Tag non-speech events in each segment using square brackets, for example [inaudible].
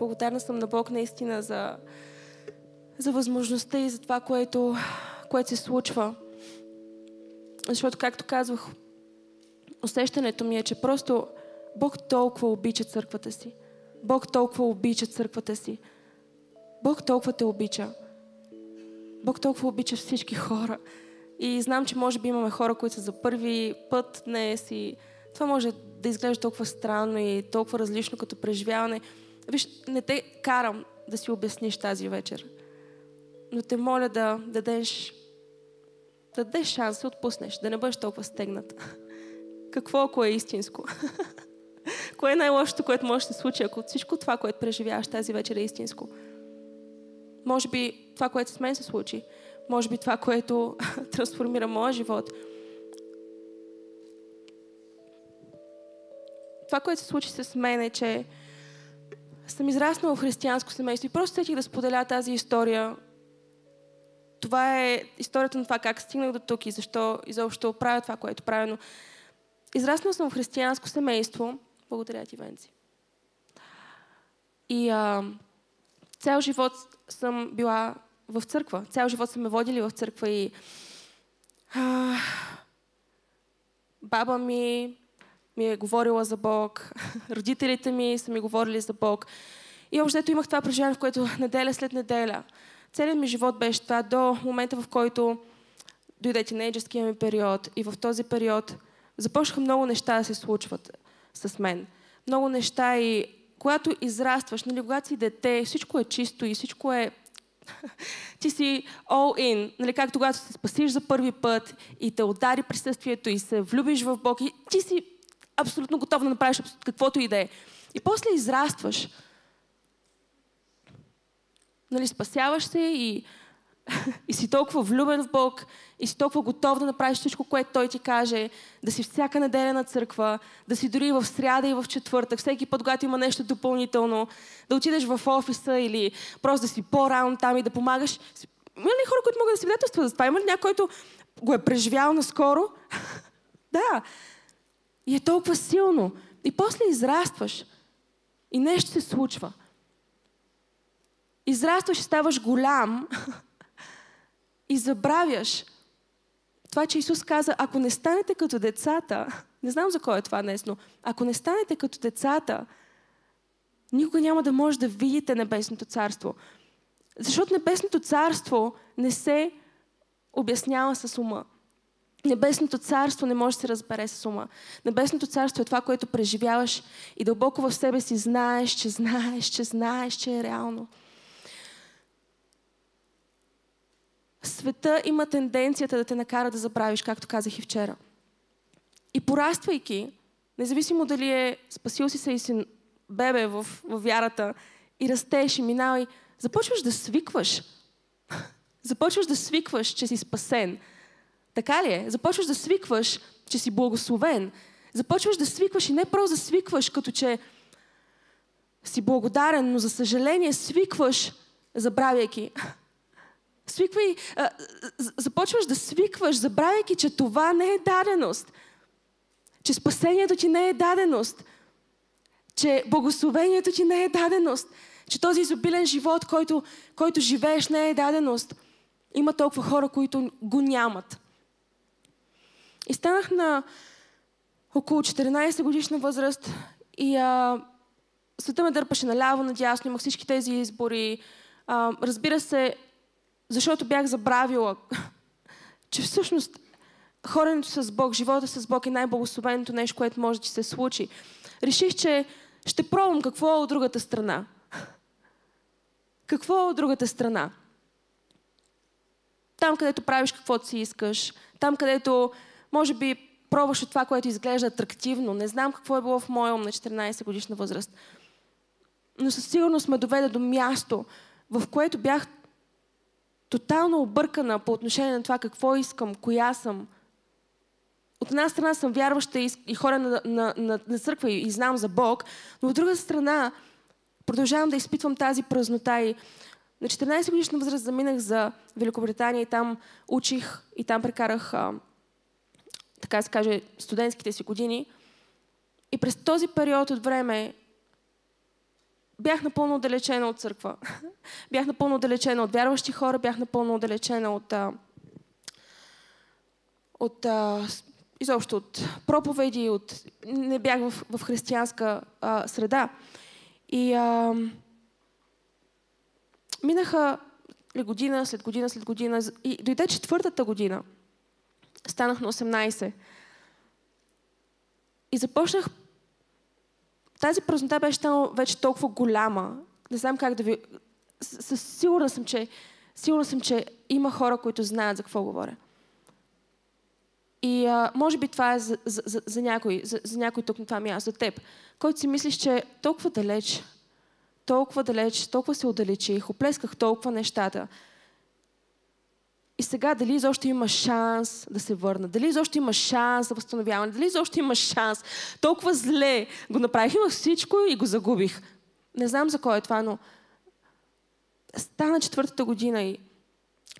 Благодарна съм на Бог наистина за, за възможността и за това, което, което се случва. Защото, както казвах, усещането ми е, че просто Бог толкова обича църквата си. Бог толкова обича църквата си. Бог толкова те обича. Бог толкова обича всички хора. И знам, че може би имаме хора, които са за първи път днес и това може да изглежда толкова странно и толкова различно като преживяване. Виж, не те карам да си обясниш тази вечер. Но те моля да дадеш, да дадеш шанс, да отпуснеш, да не бъдеш толкова стегнат. [laughs] Какво ако е истинско? [laughs] Кое е най-лошото, което може да се случи, ако всичко това, което преживяваш тази вечер е истинско? Може би това, което с мен се случи. Може би това, което [laughs] трансформира моя живот. Това, което се случи с мен е, че съм израснала в християнско семейство и просто сетих да споделя тази история. Това е историята на това как стигнах до тук и защо изобщо правя това, което правя. Но израснала съм в християнско семейство. Благодаря ти, Венци. И а, цял живот съм била в църква. Цял живот са ме водили в църква и а, баба ми ми е говорила за Бог, [laughs] родителите ми са ми говорили за Бог. И общото имах това преживяване, в което неделя след неделя. Целият ми живот беше това до момента, в който дойде тинейджерския ми период. И в този период започнаха много неща да се случват с мен. Много неща и когато израстваш, нали, когато си дете, всичко е чисто и всичко е [laughs] ти си all in, нали, както когато се спасиш за първи път и те удари присъствието и се влюбиш в Бог и ти си абсолютно готов да направиш каквото и да е. И после израстваш. Нали, спасяваш се и, [laughs] и си толкова влюбен в Бог и си толкова готов да направиш всичко, което Той ти каже, да си всяка неделя на църква, да си дори в сряда и в четвъртък, всеки път, когато има нещо допълнително, да отидеш в офиса или просто да си по-рано там и да помагаш. Има ли хора, които могат да свидетелстват за това? Има ли някой, който го е преживял наскоро? [laughs] да. И е толкова силно. И после израстваш. И нещо се случва. Израстваш и ставаш голям. [laughs] И забравяш това, че Исус каза, ако не станете като децата, [laughs] не знам за кой е това днес, но ако не станете като децата, никога няма да може да видите Небесното царство. Защото Небесното царство не се обяснява с ума. Небесното царство не може да се разбере с ума. Небесното царство е това, което преживяваш и дълбоко в себе си знаеш, че знаеш, че знаеш, че е реално. Света има тенденцията да те накара да забравиш, както казах и вчера. И пораствайки, независимо дали е спасил си се и си бебе в, в вярата и растеш и минавай, започваш да свикваш. [laughs] Започваш да свикваш, че си спасен така ли е? Започваш да свикваш, че си благословен. Започваш да свикваш и не просто да свикваш, като че си благодарен, но за съжаление свикваш, забравяйки. [laughs] Свиквай, а, започваш да свикваш, забравяйки, че това не е даденост. Че спасението ти не е даденост. Че благословението ти не е даденост. Че този изобилен живот, който, който живееш, не е даденост. Има толкова хора, които го нямат. И станах на около 14 годишна възраст и а, света ме дърпаше наляво, надясно, имах всички тези избори. А, разбира се, защото бях забравила, [laughs] че всъщност хоренето с Бог, живота с Бог е най-благословеното нещо, което може да се случи. Реших, че ще пробвам какво е от другата страна. [laughs] Какво е от другата страна? Там, където правиш каквото си искаш, там, където може би пробваше това, което изглежда атрактивно. Не знам какво е било в моя ум на 14 годишна възраст. Но със сигурност ме доведе до място, в което бях тотално объркана по отношение на това какво искам, коя съм. От една страна съм вярваща и, хора на, на, на, на църква и, знам за Бог, но от друга страна продължавам да изпитвам тази празнота и на 14 годишна възраст заминах за Великобритания и там учих и там прекарах така се каже, студентските си години. И през този период от време бях напълно отдалечена от църква. [laughs] бях напълно отдалечена от вярващи хора, бях напълно отдалечена от, а, от а, изобщо от проповеди, от... не бях в, в християнска а, среда. И а, минаха година, след година, след година. И дойде четвъртата година. Станах на 18. И започнах тази празнота беше станала вече толкова голяма. Не знам как да ви... Със сигурна съм, че, сигурна съм, че има хора, които знаят за какво говоря. И а, може би това е за, за, за, за, някой, за, за някой тук на това място, за теб, който си мислиш, че толкова далеч, толкова далеч, толкова се отдалечих, оплесках толкова нещата. И сега дали изобщо има шанс да се върна, дали изобщо има шанс за възстановяване, дали изобщо има шанс. Толкова зле го направих, имах всичко и го загубих. Не знам за кой е това, но стана четвъртата година и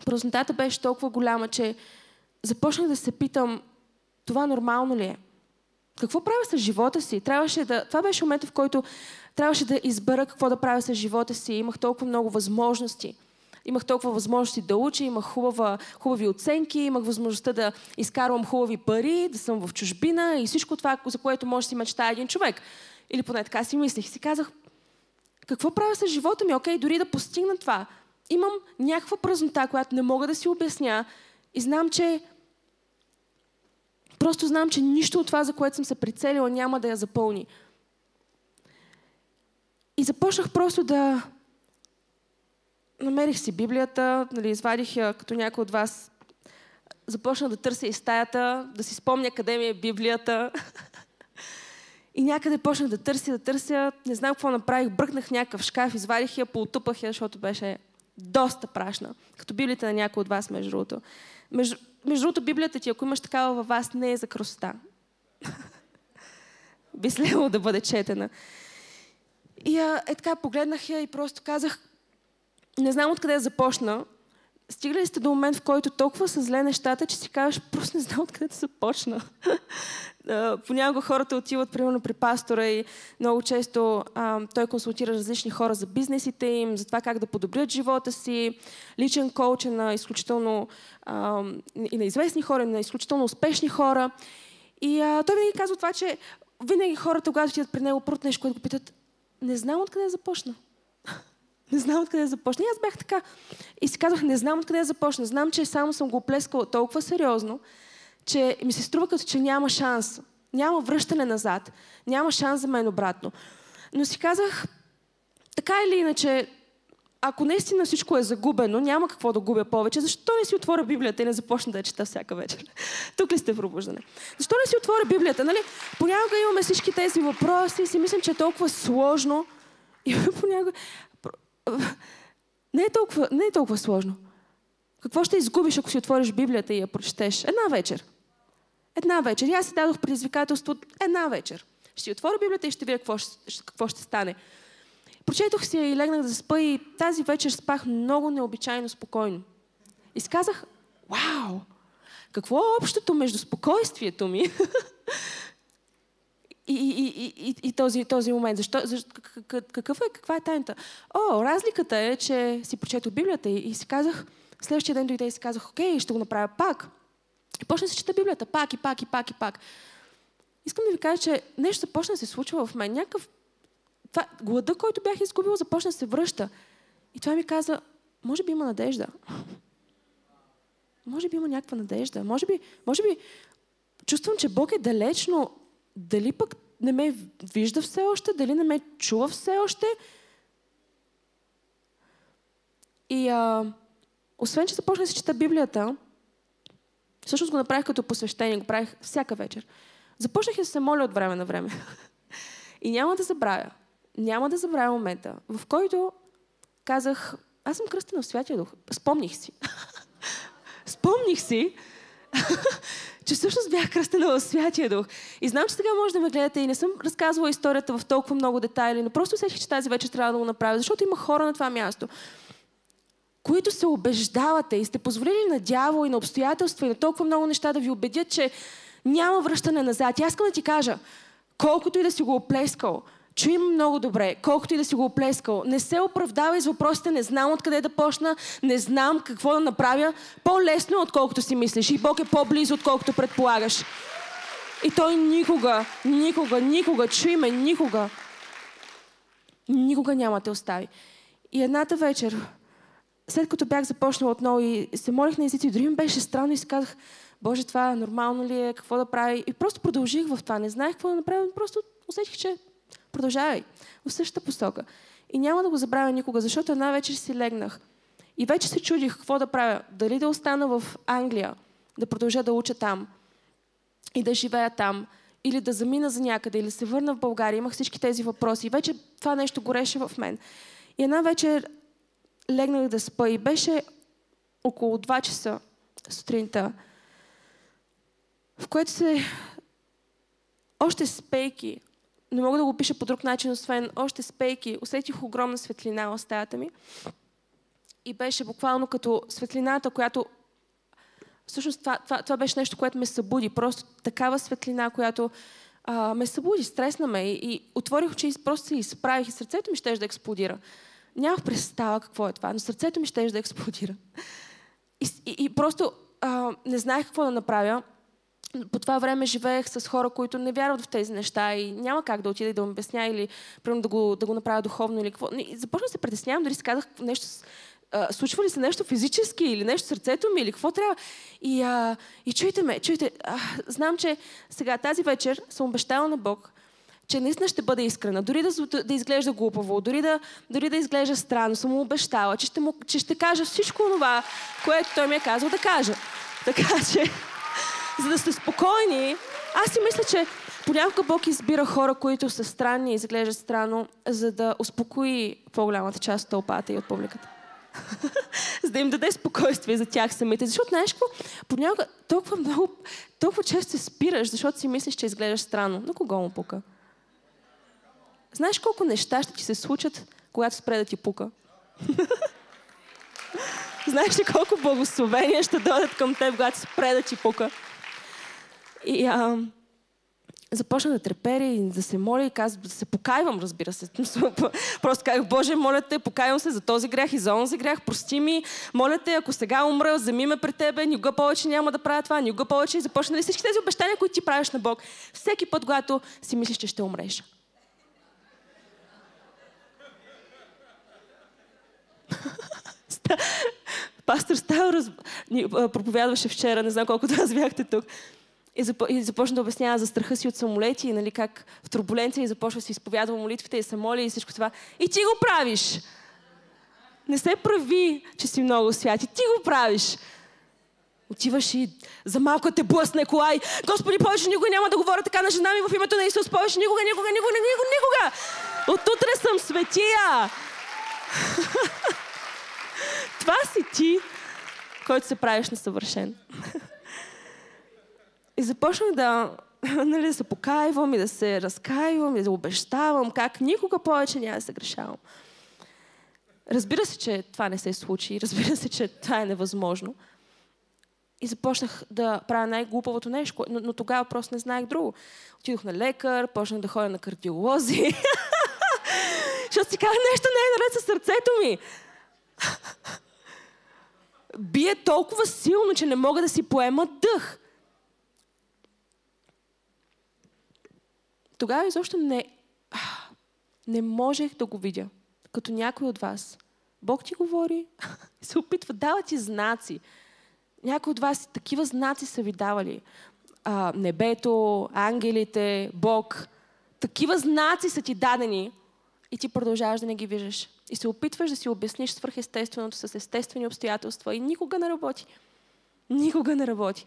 празнотата беше толкова голяма, че започнах да се питам, това нормално ли е? Какво правя с живота си? Трябваше да... Това беше момента, в който трябваше да избера какво да правя с живота си. Имах толкова много възможности. Имах толкова възможности да уча, имах хубава, хубави оценки, имах възможността да изкарвам хубави пари, да съм в чужбина и всичко това, за което може да си мечтае един човек. Или поне така си мислих. И си казах, какво правя с живота ми? Окей, дори да постигна това. Имам някаква празнота, която не мога да си обясня и знам, че просто знам, че нищо от това, за което съм се прицелила, няма да я запълни. И започнах просто да намерих си Библията, нали, извадих я като някой от вас. Започнах да търся и стаята, да си спомня къде ми е Библията. [laughs] И някъде почнах да търся, да търся. Не знам какво направих. Бръкнах някакъв шкаф, извадих я, поутупах я, защото беше доста прашна. Като Библията на някой от вас, между другото. Между, между другото, Библията ти, ако имаш такава във вас, не е за красота. [laughs] Би следвало да бъде четена. И а, е така, погледнах я и просто казах, не знам откъде да започна. Стигали сте до момент, в който толкова са зле нещата, че си казваш, просто не знам откъде да започна. [laughs] Понякога хората отиват, примерно, при пастора и много често а, той консултира различни хора за бизнесите им, за това как да подобрят живота си. Личен коуч е на изключително а, и на известни хора, и на изключително успешни хора. И а, той винаги казва това, че винаги хората, когато отидат при него, първото нещо, което го питат, не знам откъде да започна. Не знам откъде започна. И аз бях така. И си казах, не знам откъде да започна. Знам, че само съм го оплескала толкова сериозно, че ми се струва като че няма шанс. Няма връщане назад. Няма шанс за мен обратно. Но си казах, така или иначе, ако наистина всичко е загубено, няма какво да губя повече, защо не си отворя Библията и не започна да я чета всяка вечер? [laughs] Тук ли сте в пробуждане? Защо не си отворя Библията? Нали? Понякога имаме всички тези въпроси и си мислим, че е толкова сложно. [laughs] И понякога [laughs] не е толкова, не е толкова сложно. Какво ще изгубиш, ако си отвориш Библията и я прочетеш? Една вечер. Една вечер. И аз си дадох предизвикателство една вечер. Ще си отворя Библията и ще видя какво ще, какво ще стане. Прочетох си и легнах да спа и тази вечер спах много необичайно спокойно. И сказах, вау, какво е общото между спокойствието ми [laughs] и, и, и, и, този, този момент. Защо, защо, какъв е, каква е тайната? О, разликата е, че си прочетох Библията и, и си казах, следващия ден дойде и си казах, окей, ще го направя пак. И почна да се чета Библията пак и пак и пак и пак. Искам да ви кажа, че нещо започна да се случва в мен. Някакъв това, глада, който бях изгубил, започна да се връща. И това ми каза, може би има надежда. Може би има някаква надежда. Може би, може би чувствам, че Бог е далеч, но дали пък не ме вижда все още, дали не ме чува все още. И а, освен, че започнах да се чета Библията, всъщност го направих като посвещение, го правих всяка вечер. Започнах да се моля от време на време. [laughs] И няма да забравя, няма да забравя момента, в който казах, аз съм кръстена в Святия Дух. Спомних си. [laughs] Спомних си, [laughs] че всъщност бях кръстена в Святия Дух. И знам, че сега може да ме гледате и не съм разказвала историята в толкова много детайли, но просто усетих, че тази вечер трябва да го направя, защото има хора на това място, които се убеждавате и сте позволили на дявол и на обстоятелства и на толкова много неща да ви убедят, че няма връщане назад. И аз искам да ти кажа, колкото и да си го оплескал, Чуй много добре, колкото и да си го оплескал. Не се оправдавай с въпросите, не знам откъде да почна, не знам какво да направя. По-лесно е, отколкото си мислиш. И Бог е по-близо, отколкото предполагаш. И Той никога, никога, никога, чуй ме, никога, никога няма те остави. И едната вечер, след като бях започнала отново и се молих на езици, дори ми беше странно и си казах, Боже, това нормално ли е, какво да прави? И просто продължих в това. Не знаех какво да направя, просто усетих, че продължавай в същата посока. И няма да го забравя никога, защото една вечер си легнах. И вече се чудих какво да правя. Дали да остана в Англия, да продължа да уча там и да живея там, или да замина за някъде, или се върна в България. Имах всички тези въпроси. И вече това нещо гореше в мен. И една вечер легнах да спа и беше около 2 часа сутринта, в което се още спейки, не мога да го пиша по друг начин, освен още спейки, усетих огромна светлина в стаята ми. И беше буквално като светлината, която всъщност това, това, това беше нещо, което ме събуди. Просто такава светлина, която а, ме събуди, стресна ме. И, и отворих очи и просто се изправих и сърцето ми ще да експлодира. Нямах представа какво е това, но сърцето ми ще да експлодира. И, и, и просто а, не знаех какво да направя. По това време живеех с хора, които не вярват в тези неща и няма как да отида и да му обясня или примерно, да, го, да го направя духовно или какво. И започна да се притеснявам, дори си казах нещо а, случва ли се нещо физически или нещо сърцето ми или какво трябва. И, а, и чуйте ме, чуйте, а, знам, че сега тази вечер съм обещала на Бог, че наистина ще бъде искрена. Дори да, да изглежда глупаво, дори да, дори да изглежда странно, съм му обещала, че ще, му, че ще кажа всичко това, което той ми е казал да кажа. Така че, за да сте спокойни, аз си мисля, че понякога Бог избира хора, които са странни и изглеждат странно, за да успокои по-голямата част от тълпата и от публиката. [laughs] за да им даде спокойствие за тях самите. Защото знаеш какво? Понякога толкова много, толкова често се спираш, защото си мислиш, че изглеждаш странно. На кого му пука? Знаеш колко неща ще ти се случат, когато спре да ти пука? [laughs] Знаеш ли колко благословения ще дойдат към теб, когато спре да ти пука? И а, започна да трепери и да се моля и казва, да се покайвам, разбира се. [laughs] Просто казах, Боже, моля те, покайвам се за този грях и за онзи грях, прости ми, моля те, ако сега умра, вземи ме при тебе, никога повече няма да правя това, никога повече и започна да всички тези обещания, които ти правиш на Бог. Всеки път, когато си мислиш, че ще умреш. [laughs] Пастор Стайл раз... проповядваше вчера, не знам колко да вас бяхте тук. И, зап... и започна да обяснява за страха си от самолети, и, нали, как в турбуленция и започва да си изповядва молитвите и се моли и всичко това. И ти го правиш! Не се прави, че си много свят. И ти го правиш. Отиваш и за малко те блъсне колай. Господи, повече никога няма да говоря така на жена ми в името на Исус. Повече никога, никога, никога, никога, никога. Отутре съм светия. [laughs] Това си ти, който се правиш несъвършен. [laughs] И започнах да, [laughs] нали, да се покайвам и да се разкаивам и да обещавам как никога повече няма да се грешавам. Разбира се, че това не се случи. [laughs] Разбира се, че това е невъзможно. И започнах да правя най-глупавото нещо, но, но тогава просто не знаех друго. Отидох на лекар, почнах да ходя на кардиолози. [laughs] Защото си казах, нещо не е наред със сърцето ми. Бие толкова силно, че не мога да си поема дъх. Тогава изобщо не, [sighs] не можех да го видя. Като някой от вас. Бог ти говори, [laughs] се опитва, дава ти знаци. Някои от вас такива знаци са ви давали. А, небето, ангелите, Бог. Такива знаци са ти дадени и ти продължаваш да не ги виждаш. И се опитваш да си обясниш свърхестественото с естествени обстоятелства и никога не работи. Никога не работи.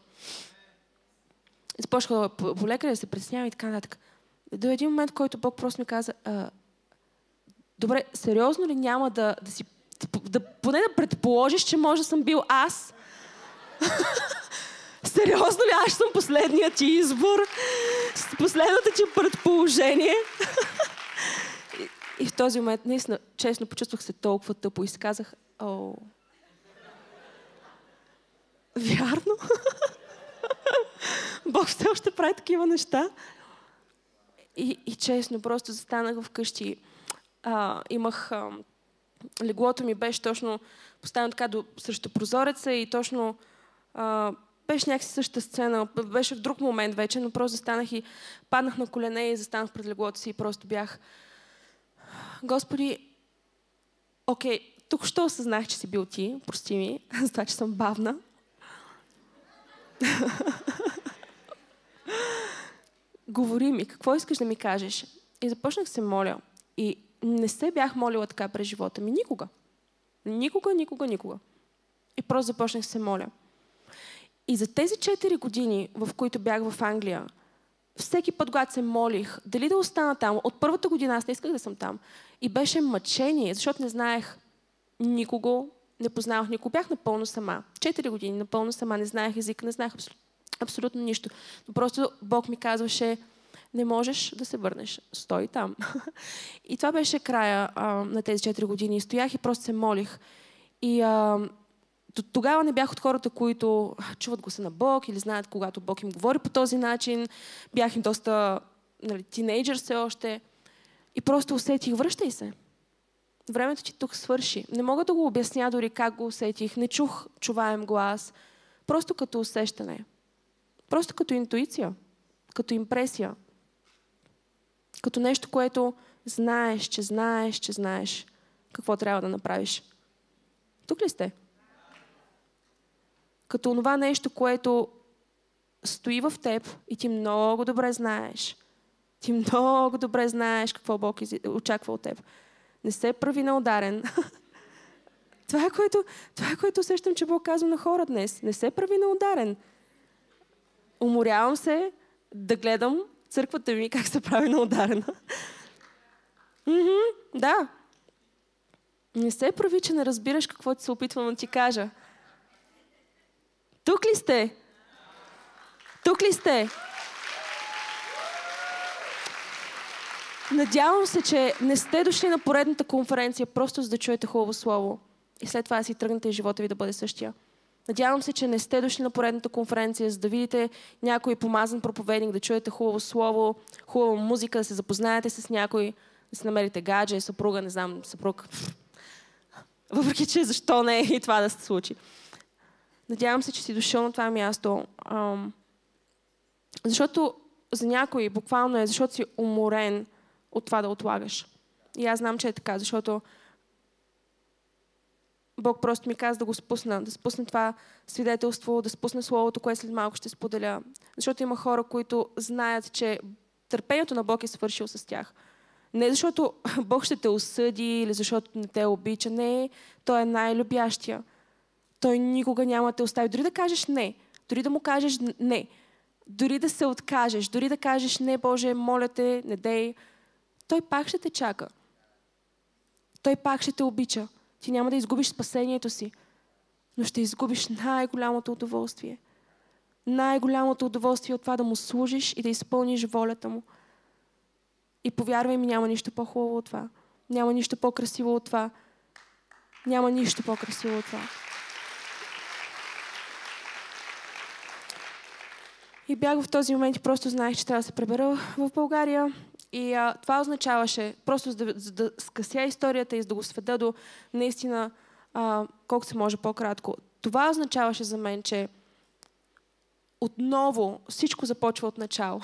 Започва по, лекаря да се притеснявам и така нататък. До един момент, който Бог просто ми каза, а, добре, сериозно ли няма да, да си, да, поне да предположиш, че може да съм бил аз? [laughs] Сериозно ли аз съм последният ти избор? Последното ти предположение? [laughs] И в този момент, наистина, честно, почувствах се толкова тъпо и си казах, о, вярно? [laughs] Бог все още прави такива неща. И, и честно, просто застанах вкъщи. А, имах... А, леглото ми беше точно поставено така до, срещу прозореца и точно а, беше някакси същата сцена. Беше в друг момент вече, но просто застанах и паднах на колене и застанах пред леглото си и просто бях Господи, окей, тук що осъзнах, че си бил ти, прости ми, [laughs] за това, че съм бавна. [laughs] Говори ми, какво искаш да ми кажеш? И започнах се моля. И не се бях молила така през живота ми. Никога. Никога, никога, никога. И просто започнах се моля. И за тези 4 години, в които бях в Англия, всеки път, когато се молих, дали да остана там, от първата година аз не исках да съм там. И беше мъчение, защото не знаех никого, не познавах никого. Бях напълно сама. Четири години напълно сама, не знаех език, не знаех абсолютно, абсолютно нищо. Но просто Бог ми казваше, не можеш да се върнеш. Стой там. [laughs] и това беше края а, на тези 4 години. Стоях и просто се молих. И а, тогава не бях от хората, които чуват гласа на Бог или знаят, когато Бог им говори по този начин. Бях им доста нали, тинейджър все още. И просто усетих, връщай се. Времето ти тук свърши. Не мога да го обясня дори как го усетих. Не чух чуваем глас. Просто като усещане. Просто като интуиция. Като импресия. Като нещо, което знаеш, че знаеш, че знаеш какво трябва да направиш. Тук ли сте? Като това нещо, което стои в теб и ти много добре знаеш. Ти много добре знаеш какво Бог очаква от теб. Не се прави на ударен. [laughs] това, е което, това е което усещам, че Бог казва на хора днес. Не се прави на ударен. Уморявам се да гледам църквата ми как се прави на ударена. mm-hmm, да. Не се прави, че не разбираш какво ти се опитвам да ти кажа. Тук ли сте? Тук ли сте? Надявам се, че не сте дошли на поредната конференция просто за да чуете хубаво слово и след това си тръгнете и живота ви да бъде същия. Надявам се, че не сте дошли на поредната конференция, за да видите някой помазан проповедник, да чуете хубаво слово, хубава музика, да се запознаете с някой, да си намерите гадже, съпруга, не знам, съпруг. Въпреки, че защо не е и това да се случи. Надявам се, че си дошъл на това място. Защото за някой буквално е, защото си уморен от това да отлагаш. И аз знам, че е така, защото Бог просто ми каза да го спусна, да спусна това свидетелство, да спусна словото, което след малко ще споделя. Защото има хора, които знаят, че търпението на Бог е свършил с тях. Не защото [laughs] Бог ще те осъди или защото не те обича. Не, Той е най-любящия. Той никога няма да те остави. Дори да кажеш не, дори да му кажеш не, дори да се откажеш, дори да кажеш не, Боже, моля те, не дей, той пак ще те чака. Той пак ще те обича. Ти няма да изгубиш спасението си, но ще изгубиш най-голямото удоволствие. Най-голямото удоволствие от това да му служиш и да изпълниш волята му. И повярвай ми, няма нищо по-хубаво от това. Няма нищо по-красиво от това. Няма нищо по-красиво от това. И бях в този момент и просто знаех, че трябва да се пребера в България. И а, това означаваше, просто за да, за да скъся историята и за да го сведа до наистина а, колко се може по-кратко. Това означаваше за мен, че отново всичко започва от начало.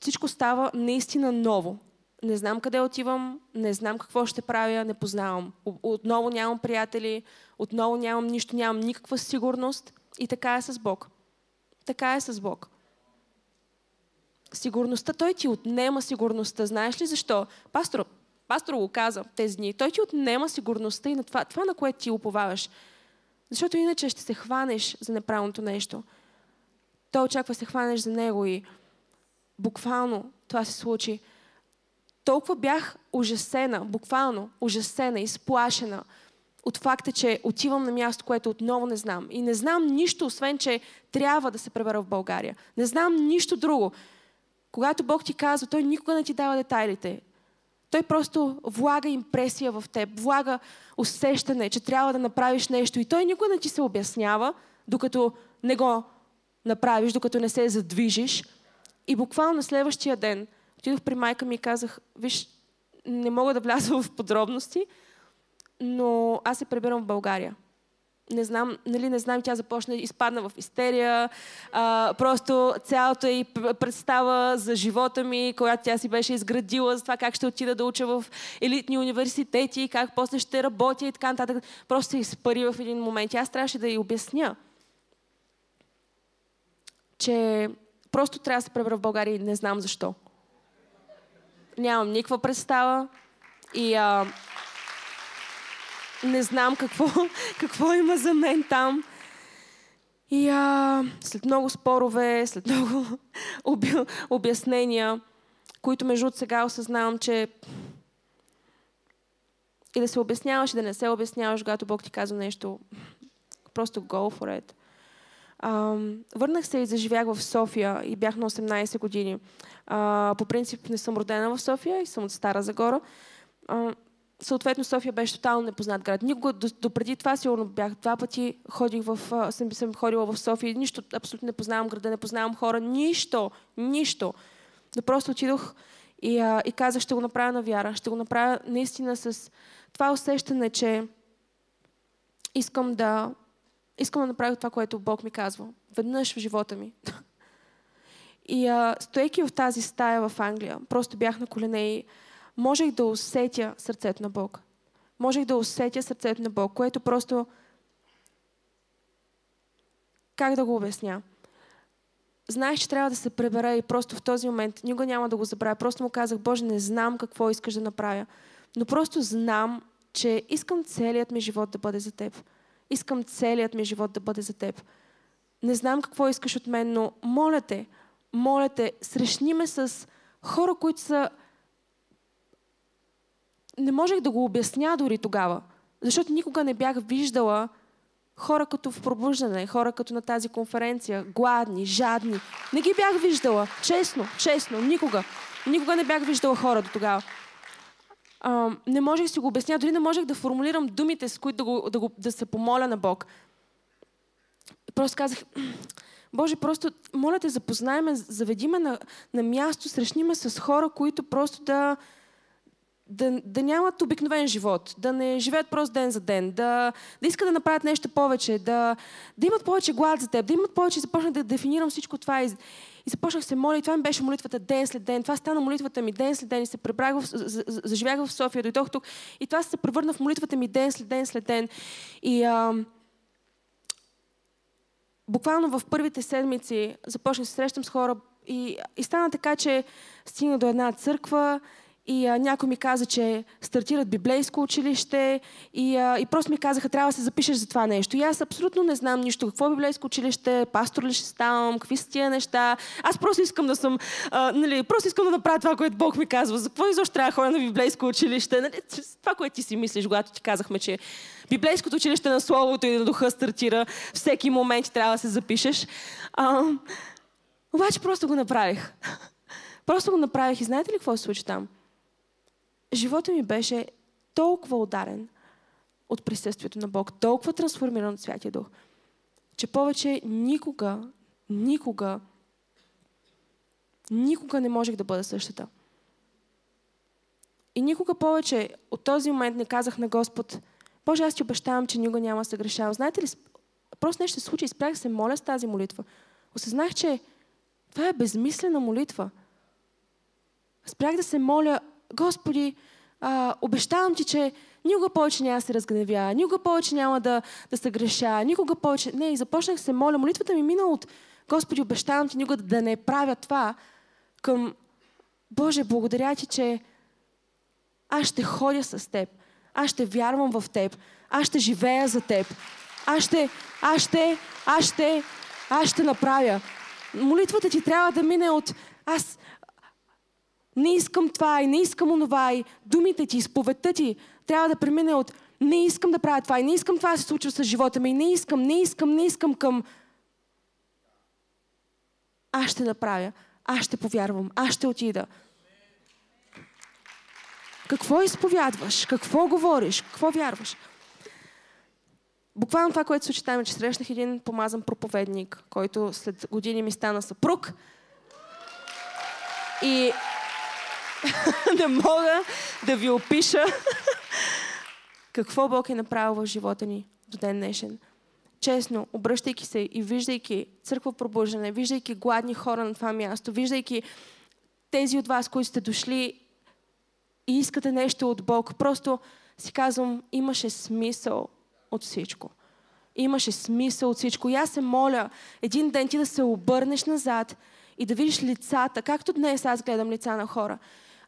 Всичко става наистина ново. Не знам къде отивам, не знам какво ще правя, не познавам. Отново нямам приятели, отново нямам нищо, нямам никаква сигурност. И така е с Бог. Така е с Бог. Сигурността, той ти отнема сигурността. Знаеш ли защо? Пастор, пастор го каза тези дни. Той ти отнема сигурността и на това, това на което ти уповаваш. Защото иначе ще се хванеш за неправилното нещо. Той очаква се хванеш за него и буквално това се случи. Толкова бях ужасена, буквално ужасена, изплашена от факта, че отивам на място, което отново не знам. И не знам нищо, освен, че трябва да се пребера в България. Не знам нищо друго. Когато Бог ти казва, Той никога не ти дава детайлите. Той просто влага импресия в теб, влага усещане, че трябва да направиш нещо. И Той никога не ти се обяснява, докато не го направиш, докато не се задвижиш. И буквално на следващия ден отидох при майка ми и казах, виж, не мога да вляза в подробности, но аз се прибирам в България. Не знам, нали, не знам, тя започна, изпадна в истерия. А, просто цялата й представа за живота ми, която тя си беше изградила, за това как ще отида да уча в елитни университети, как после ще работя и така нататък, просто изпари в един момент. И аз трябваше да й обясня, че просто трябва да се пребра в България и не знам защо. Нямам никаква представа. И а, не знам какво, [laughs] какво има за мен там. И а, след много спорове, след много [laughs] обяснения, които между от сега осъзнавам, че и да се обясняваш, и да не се обясняваш, когато Бог ти казва нещо, просто go for it. А, върнах се и заживях в София и бях на 18 години. А, по принцип не съм родена в София и съм от Стара Загора. А, съответно София беше тотално непознат град. Никога до, това сигурно бях два пъти ходих в, съм, съм ходила в София. Нищо, абсолютно не познавам града, не познавам хора. Нищо, нищо. Да просто отидох и, а, и казах, ще го направя на вяра. Ще го направя наистина с това усещане, че искам да, искам да направя това, което Бог ми казва. Веднъж в живота ми. [laughs] И а, стоейки в тази стая в Англия, просто бях на колене и можех да усетя сърцето на Бог. Можех да усетя сърцето на Бог, което просто... Как да го обясня? Знаех, че трябва да се пребера и просто в този момент никога няма да го забравя. Просто му казах, Боже, не знам какво искаш да направя. Но просто знам, че искам целият ми живот да бъде за Теб. Искам целият ми живот да бъде за Теб. Не знам какво искаш от мен, но моля те, моля те, срещни ме с хора, които са не можех да го обясня дори тогава, защото никога не бях виждала хора като в пробуждане, хора като на тази конференция, гладни, жадни. Не ги бях виждала. Честно, честно, никога. Никога не бях виждала хора до тогава. А, не можех си го обясня, дори не можех да формулирам думите, с които да, го, да, го, да се помоля на Бог. Просто казах, Боже, просто моля те, запознай ме, заведи ме на, на място, срещни ме с хора, които просто да, да, да нямат обикновен живот, да не живеят просто ден за ден, да, да искат да направят нещо повече, да, да имат повече глад за теб, да имат повече, започнах да дефинирам всичко това и, и започнах се моля. И това ми беше молитвата ден след ден, това стана молитвата ми ден след ден и се пребрах, в, заживях в София, дойдох тук и това се превърна в молитвата ми ден след ден след ден. И а, буквално в първите седмици започнах да се срещам с хора и, и стана така, че стигна до една църква и а, някой ми каза, че стартират библейско училище и, а, и просто ми казаха, трябва да се запишеш за това нещо. И аз абсолютно не знам нищо. Какво е библейско училище, пастор ли ще ставам, какви са тия неща. Аз просто искам да съм, а, нали, просто искам да направя това, което Бог ми казва. За какво изобщо трябва да ходя на библейско училище? Нали? Това, което ти си мислиш, когато ти казахме, че библейското училище на Словото и на Духа стартира. Всеки момент трябва да се запишеш. А, обаче просто го направих. [laughs] Просто го направих и знаете ли какво се случи там? Живота ми беше толкова ударен от присъствието на Бог, толкова трансформиран от Святия Дух, че повече никога, никога, никога не можех да бъда същата. И никога повече от този момент не казах на Господ, Боже, аз ти обещавам, че никога няма да се грешавам. Знаете ли, просто нещо се случи и спрях се моля с тази молитва. Осъзнах, че това е безмислена молитва. Спрях да се моля Господи, а, обещавам ти, че никога повече няма да се разгневя, никога повече няма да, да се греша, никога повече... Не, и започнах се моля. Молитвата ми мина от Господи, обещавам ти никога да не правя това към Боже, благодаря ти, че аз ще ходя с теб. Аз ще вярвам в теб. Аз ще живея за теб. Аз ще, аз ще, аз ще, аз ще направя. Молитвата ти трябва да мине от аз, не искам това и не искам онова и думите ти, изповедта ти трябва да премине от не искам да правя това и не искам това да се случва с живота ми и не искам, не искам, не искам към аз ще направя, аз ще повярвам, аз ще отида. Какво изповядваш? Какво говориш? Какво вярваш? Буквално това, което се случи там е, че срещнах един помазан проповедник, който след години ми стана съпруг. И [laughs] не мога да ви опиша какво Бог е направил в живота ни до ден днешен. Честно, обръщайки се и виждайки църква пробуждане, виждайки гладни хора на това място, виждайки тези от вас, които сте дошли и искате нещо от Бог, просто си казвам, имаше смисъл от всичко. Имаше смисъл от всичко. И аз се моля един ден ти да се обърнеш назад и да видиш лицата, както днес аз гледам лица на хора.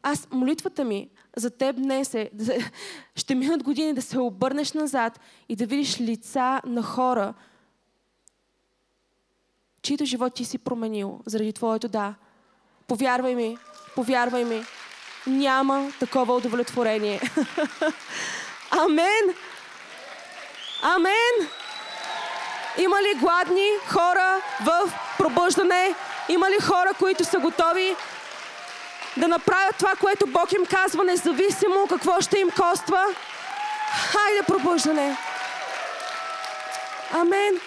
Аз, молитвата ми за теб днес е, [laughs] ще минат години да се обърнеш назад и да видиш лица на хора, чието живот ти си променил заради твоето да. Повярвай ми, повярвай ми, няма такова удовлетворение. [laughs] Амен! Амен! Има ли гладни хора в пробуждане? Има ли хора, които са готови да направят това, което Бог им казва, независимо какво ще им коства? Хайде, пробуждане! Амен!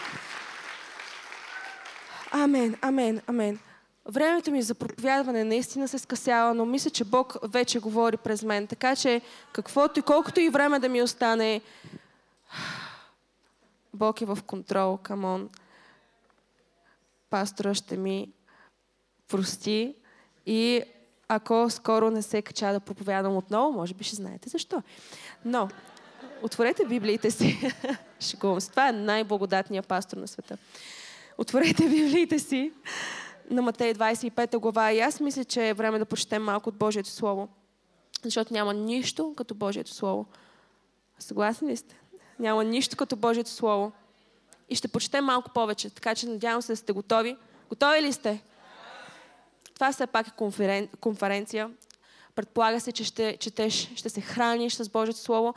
Амен, амен, амен. Времето ми за проповядване наистина се скъсява, но мисля, че Бог вече говори през мен. Така че, каквото и колкото и време да ми остане, Бог е в контрол, камон. Пастора ще ми прости и ако скоро не се кача да проповядам отново, може би ще знаете защо. Но, отворете библиите си. [laughs] Шегувам се. Това е най-благодатният пастор на света. Отворете библиите си на Матей 25 глава и аз мисля, че е време да прочетем малко от Божието Слово. Защото няма нищо като Божието Слово. Съгласни ли сте? Няма нищо като Божието Слово. И ще почетем малко повече, така че надявам се да сте готови. Готови ли сте? Това все пак е конферен... конференция. Предполага се, че ще четеш, ще се храниш с Божието Слово.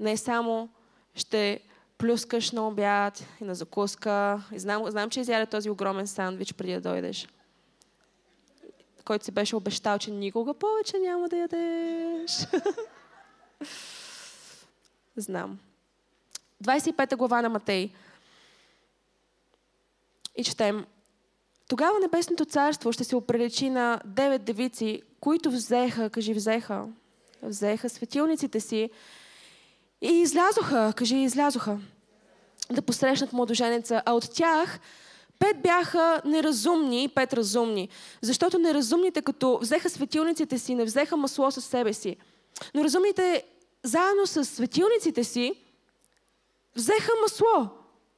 Не само ще плюскаш на обяд и на закуска. И знам, знам, че изяде този огромен сандвич преди да дойдеш. Който си беше обещал, че никога повече няма да ядеш. [laughs] знам. 25 глава на Матей. И четем. Тогава Небесното царство ще се оприличи на девет девици, които взеха, кажи взеха, взеха светилниците си и излязоха, кажи излязоха, да посрещнат младоженеца, а от тях пет бяха неразумни и пет разумни. Защото неразумните, като взеха светилниците си, не взеха масло със себе си. Но разумните, заедно с светилниците си, взеха масло.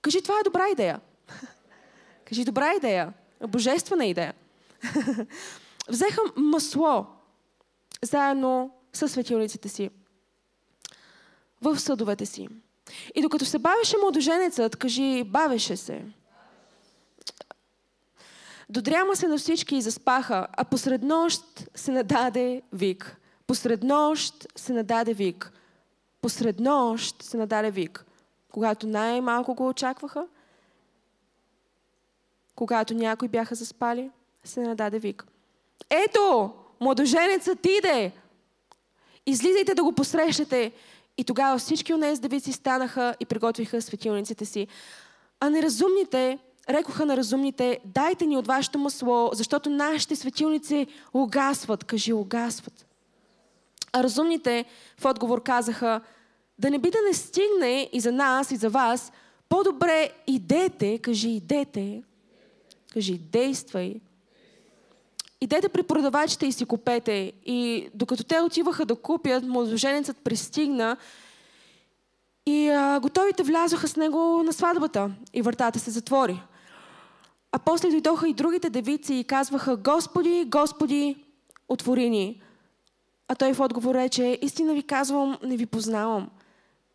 Кажи, това е добра идея. [laughs] Кажи, добра идея. Божествена идея. [laughs] взеха масло заедно с светилниците си в съдовете си. И докато се бавеше младоженецът, кажи, бавеше се. Додряма се на всички и заспаха, а посред нощ се нададе вик. Посред нощ се нададе вик. Посред нощ се нададе вик когато най-малко го очакваха, когато някои бяха заспали, се нададе вик. Ето, младоженецът иде! Излизайте да го посрещате. И тогава всички от тези девици станаха и приготвиха светилниците си. А неразумните рекоха на разумните, дайте ни от вашето масло, защото нашите светилници угасват. Кажи, угасват. А разумните в отговор казаха, да не би да не стигне и за нас, и за вас, по-добре идете, кажи идете, кажи действай. Идете при продавачите и си купете. И докато те отиваха да купят, младоженецът пристигна и а, готовите влязоха с него на сватбата и вратата се затвори. А после дойдоха и другите девици и казваха, Господи, Господи, отвори ни. А той в отговор рече, истина ви казвам, не ви познавам.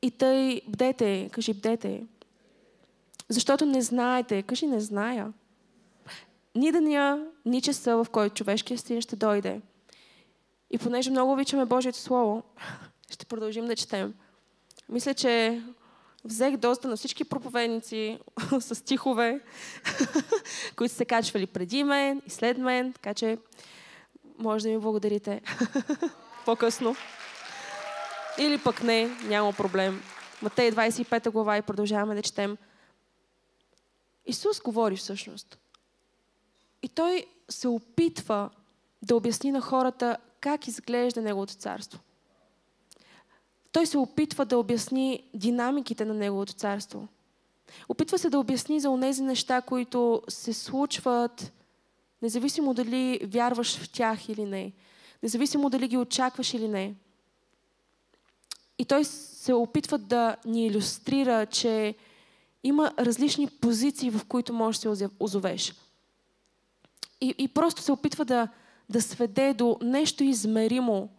И тъй, бдете, кажи бдете. Защото не знаете, кажи не зная. Ни деня, ни часа, в който човешкият син ще дойде. И понеже много обичаме Божието Слово, [laughs] ще продължим да четем. Мисля, че взех доста на всички проповедници [laughs] с стихове, [laughs] които се качвали преди мен и след мен, така че може да ми благодарите по-късно. Или пък не, няма проблем. Матей 25 глава и продължаваме да четем. Исус говори всъщност. И той се опитва да обясни на хората как изглежда Неговото царство. Той се опитва да обясни динамиките на Неговото царство. Опитва се да обясни за онези неща, които се случват, независимо дали вярваш в тях или не. Независимо дали ги очакваш или не. И той се опитва да ни иллюстрира, че има различни позиции, в които можеш да се озовеш. И, и просто се опитва да, да сведе до нещо измеримо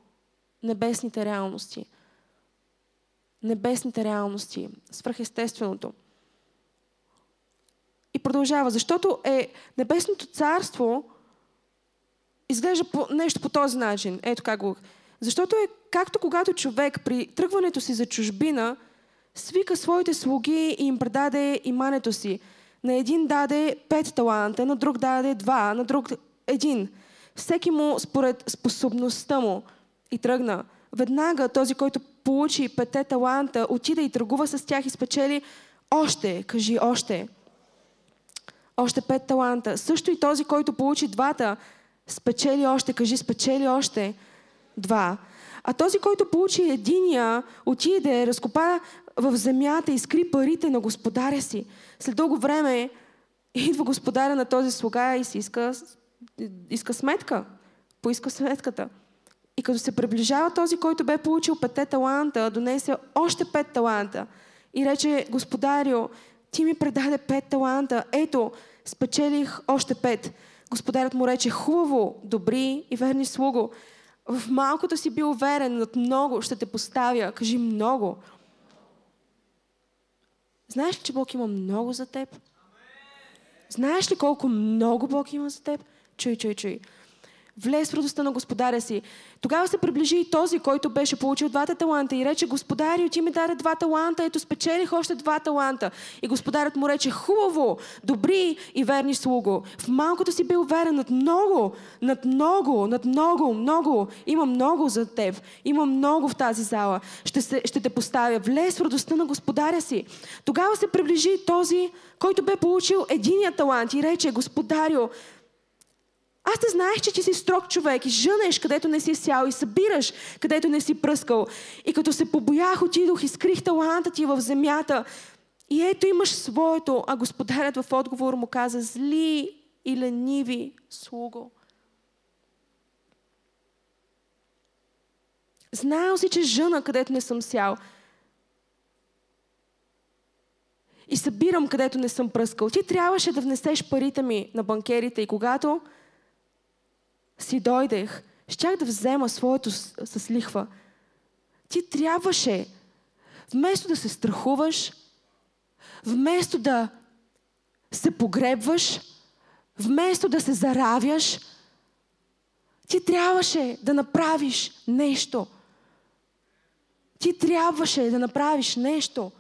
небесните реалности. Небесните реалности, свръхестественото. И продължава, защото е небесното царство изглежда по, нещо по този начин. Ето как го. Защото е както когато човек при тръгването си за чужбина свика своите слуги и им предаде имането си. На един даде пет таланта, на друг даде два, на друг един. Всеки му според способността му и тръгна. Веднага този, който получи пете таланта, отиде и търгува с тях и спечели още, кажи още. Още пет таланта. Също и този, който получи двата, спечели още, кажи спечели още два. А този, който получи единия, отиде, разкопа в земята и скри парите на господаря си. След дълго време идва господаря на този слуга и си иска, иска сметка. Поиска сметката. И като се приближава този, който бе получил пете таланта, донесе още пет таланта. И рече, господарио, ти ми предаде пет таланта. Ето, спечелих още пет. Господарят му рече, хубаво, добри и верни слуго. В малкото си бил верен, над много ще те поставя. Кажи много. Знаеш ли, че Бог има много за теб? Знаеш ли колко много Бог има за теб? Чуй, чуй, чуй влез в радостта на господаря си. Тогава се приближи и този, който беше получил двата таланта и рече, господари, ти ми даде два таланта, ето спечелих още два таланта. И господарят му рече, хубаво, добри и верни слуго. В малкото си бил верен над много, над много, над много, много. Има много за теб. Има много в тази зала. Ще, се, ще те поставя. Влез в радостта на господаря си. Тогава се приближи този, който бе получил единия талант и рече, господарю, аз те знаех, че ти си строг човек и жънеш, където не си сял и събираш, където не си пръскал. И като се побоях, отидох и скрих таланта ти в земята. И ето имаш своето, а господарят в отговор му каза, зли и лениви слуго. Знаел си, че жъна, където не съм сял. И събирам, където не съм пръскал. Ти трябваше да внесеш парите ми на банкерите и когато си дойдех, щях да взема своето с, с лихва. Ти трябваше, вместо да се страхуваш, вместо да се погребваш, вместо да се заравяш, ти трябваше да направиш нещо. Ти трябваше да направиш нещо.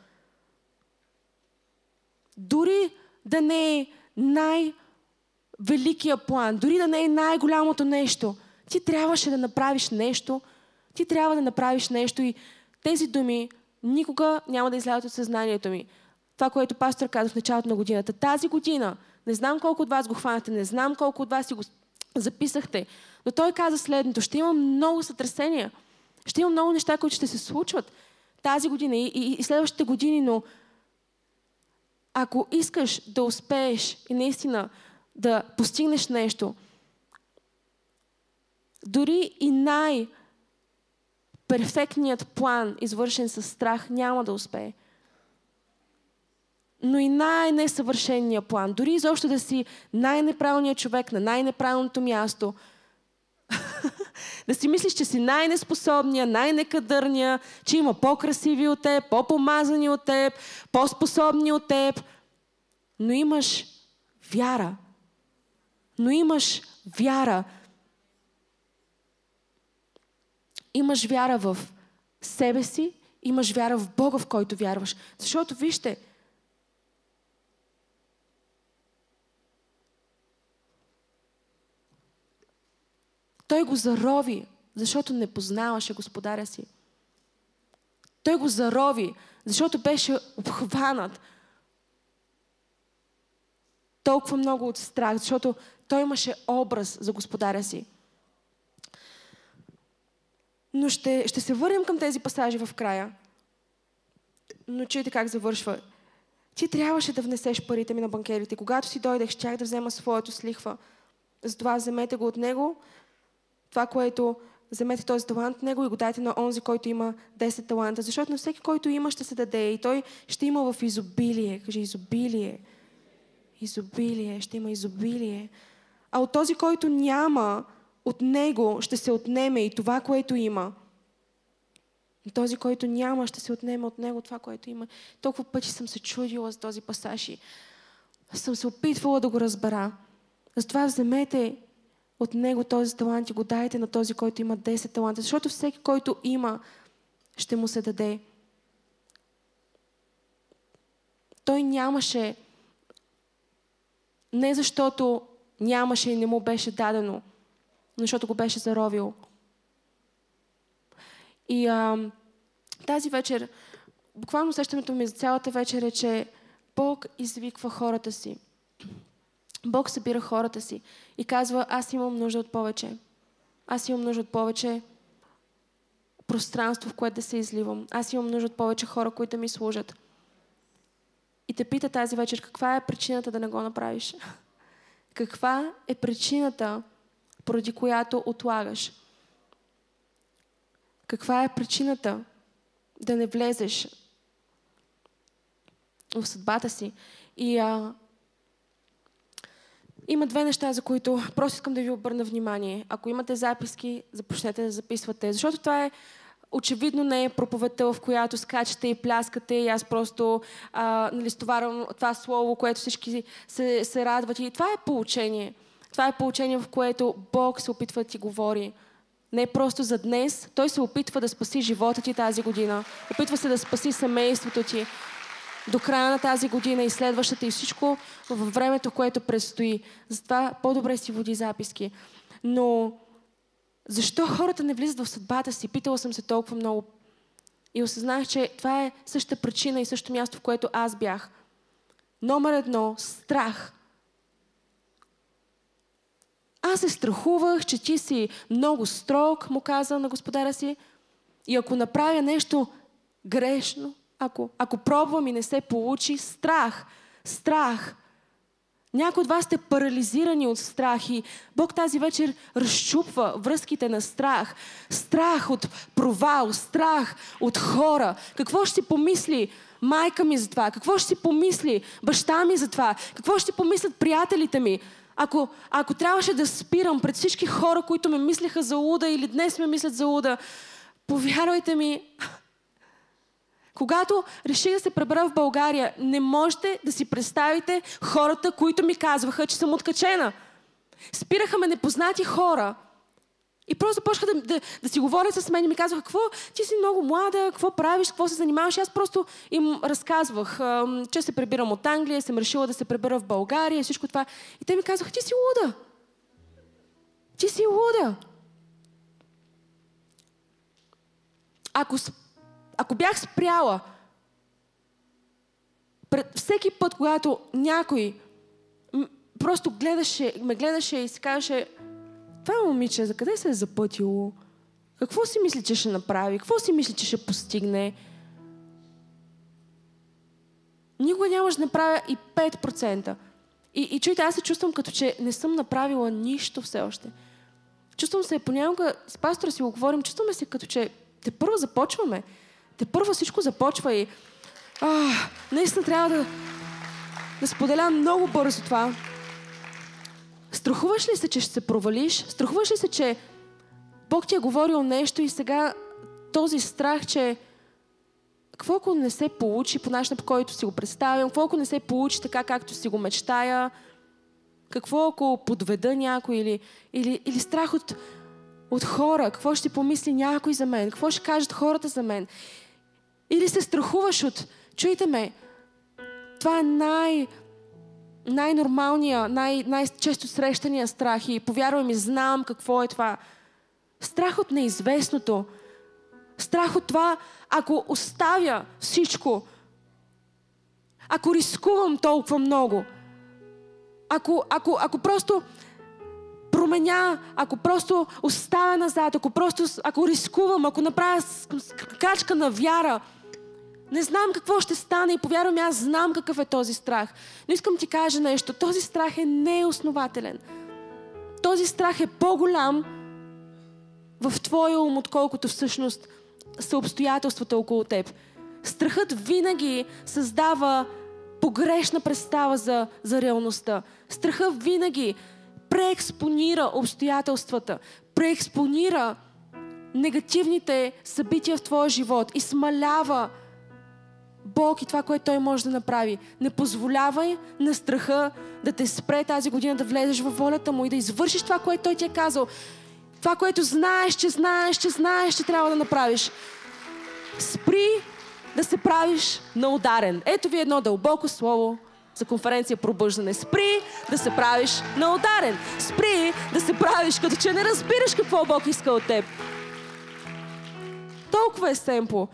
Дори да не е най- великия план, дори да не е най-голямото нещо, ти трябваше да направиш нещо, ти трябва да направиш нещо и тези думи никога няма да излязат от съзнанието ми. Това, което пастор каза в началото на годината. Тази година, не знам колко от вас го хванахте, не знам колко от вас си го записахте, но той каза следното. Ще има много сътресения. Ще има много неща, които ще се случват тази година и, и, и следващите години, но ако искаш да успееш и наистина да постигнеш нещо, дори и най- перфектният план, извършен с страх, няма да успее. Но и най-несъвършенният план, дори изобщо да си най-неправилният човек на най-неправилното място, [laughs] да си мислиш, че си най-неспособния, най-некадърния, че има по-красиви от теб, по-помазани от теб, по-способни от теб, но имаш вяра, но имаш вяра. Имаш вяра в себе си, имаш вяра в Бога, в който вярваш. Защото, вижте, Той го зарови, защото не познаваше господаря си. Той го зарови, защото беше обхванат толкова много от страх, защото той имаше образ за господаря си. Но ще, ще се върнем към тези пасажи в края. Но чуйте как завършва. Ти трябваше да внесеш парите ми на банкерите. Когато си дойдех, щях да взема своето с лихва. Затова вземете го от него, това, което вземете този талант от него и го дайте на онзи, който има 10 таланта. Защото на всеки, който има, ще се даде. И той ще има в изобилие. Кажи изобилие. Изобилие. Ще има изобилие. А от този, който няма, от него ще се отнеме и това, което има. Този, който няма, ще се отнеме от него това, което има. Толкова пъти съм се чудила с този пасаж и съм се опитвала да го разбера. Затова вземете от него този талант и го дайте на този, който има 10 таланта. Защото всеки, който има, ще му се даде. Той нямаше, не защото нямаше и не му беше дадено, но защото го беше заровил. И а, тази вечер, буквално усещането ми за цялата вечер е, че Бог извиква хората си. Бог събира хората си и казва, аз имам нужда от повече. Аз имам нужда от повече пространство, в което да се изливам. Аз имам нужда от повече хора, които ми служат. И те пита тази вечер, каква е причината да не го направиш? Каква е причината, поради която отлагаш? Каква е причината да не влезеш в съдбата си? И а, има две неща, за които просто искам да ви обърна внимание. Ако имате записки, започнете да записвате, защото това е очевидно не е проповедта, в която скачате и пляскате и аз просто а, нали, стоварвам това слово, което всички се, се радват. И това е получение. Това е получение, в което Бог се опитва да ти говори. Не просто за днес. Той се опитва да спаси живота ти тази година. Опитва се да спаси семейството ти до края на тази година и следващата и всичко във времето, което предстои. Затова по-добре си води записки. Но защо хората не влизат в съдбата си? Питала съм се толкова много. И осъзнах, че това е същата причина и същото място, в което аз бях. Номер едно – страх. Аз се страхувах, че ти си много строг, му каза на господаря си. И ако направя нещо грешно, ако, ако пробвам и не се получи, страх, страх. Някои от вас сте парализирани от страх и Бог тази вечер разчупва връзките на страх. Страх от провал, страх от хора. Какво ще помисли майка ми за това? Какво ще помисли баща ми за това? Какво ще помислят приятелите ми? Ако, ако трябваше да спирам пред всички хора, които ме мислеха за луда или днес ме мислят за луда, повярвайте ми, когато реших да се пребера в България, не можете да си представите хората, които ми казваха, че съм откачена. Спираха ме непознати хора. И просто почнаха да, да, да си говорят с мен и ми казваха, какво, ти си много млада, какво правиш, какво се занимаваш. И аз просто им разказвах, че се пребирам от Англия, съм решила да се пребера в България и всичко това. И те ми казваха, ти си луда. Ти си луда. Ако ако бях спряла, пред всеки път, когато някой просто гледаше, ме гледаше и си казваше, това момиче, за къде се е запътило? Какво си мисли, че ще направи? Какво си мисли, че ще постигне? Никога нямаш да направя и 5%. И, и чуйте, аз се чувствам като че не съм направила нищо все още. Чувствам се, понякога с пастора си го говорим, чувстваме се като че те първо започваме. Те първо всичко започва и а, наистина трябва да, да споделя много бързо това. Страхуваш ли се, че ще се провалиш? Страхуваш ли се, че Бог ти е говорил нещо и сега този страх, че какво ако не се получи по начина, по който си го представям? Какво ако не се получи така, както си го мечтая? Какво ако подведа някой? Или, или, или страх от, от хора? Какво ще помисли някой за мен? Какво ще кажат хората за мен? Или се страхуваш от... Чуйте ме, това е най- най-нормалния, най- най-често срещания страх и повярвай ми, знам какво е това. Страх от неизвестното. Страх от това, ако оставя всичко, ако рискувам толкова много, ако, ако, ако просто променя, ако просто оставя назад, ако просто, ако рискувам, ако направя качка на вяра, не знам какво ще стане и повярвам, аз знам какъв е този страх. Но искам ти кажа нещо. Този страх е неоснователен. Този страх е по-голям в твоя ум, отколкото всъщност са обстоятелствата около теб. Страхът винаги създава погрешна представа за, за реалността. Страхът винаги преекспонира обстоятелствата, преекспонира негативните събития в твоя живот и смалява Бог и това, което Той може да направи. Не позволявай на страха да те спре тази година да влезеш във волята Му и да извършиш това, което Той ти е казал. Това, което знаеш, че знаеш, че знаеш, че трябва да направиш. Спри да се правиш на ударен. Ето ви едно дълбоко слово за конференция пробъждане. Спри да се правиш на ударен. Спри да се правиш като че не разбираш какво Бог иска от теб. Толкова е семпо.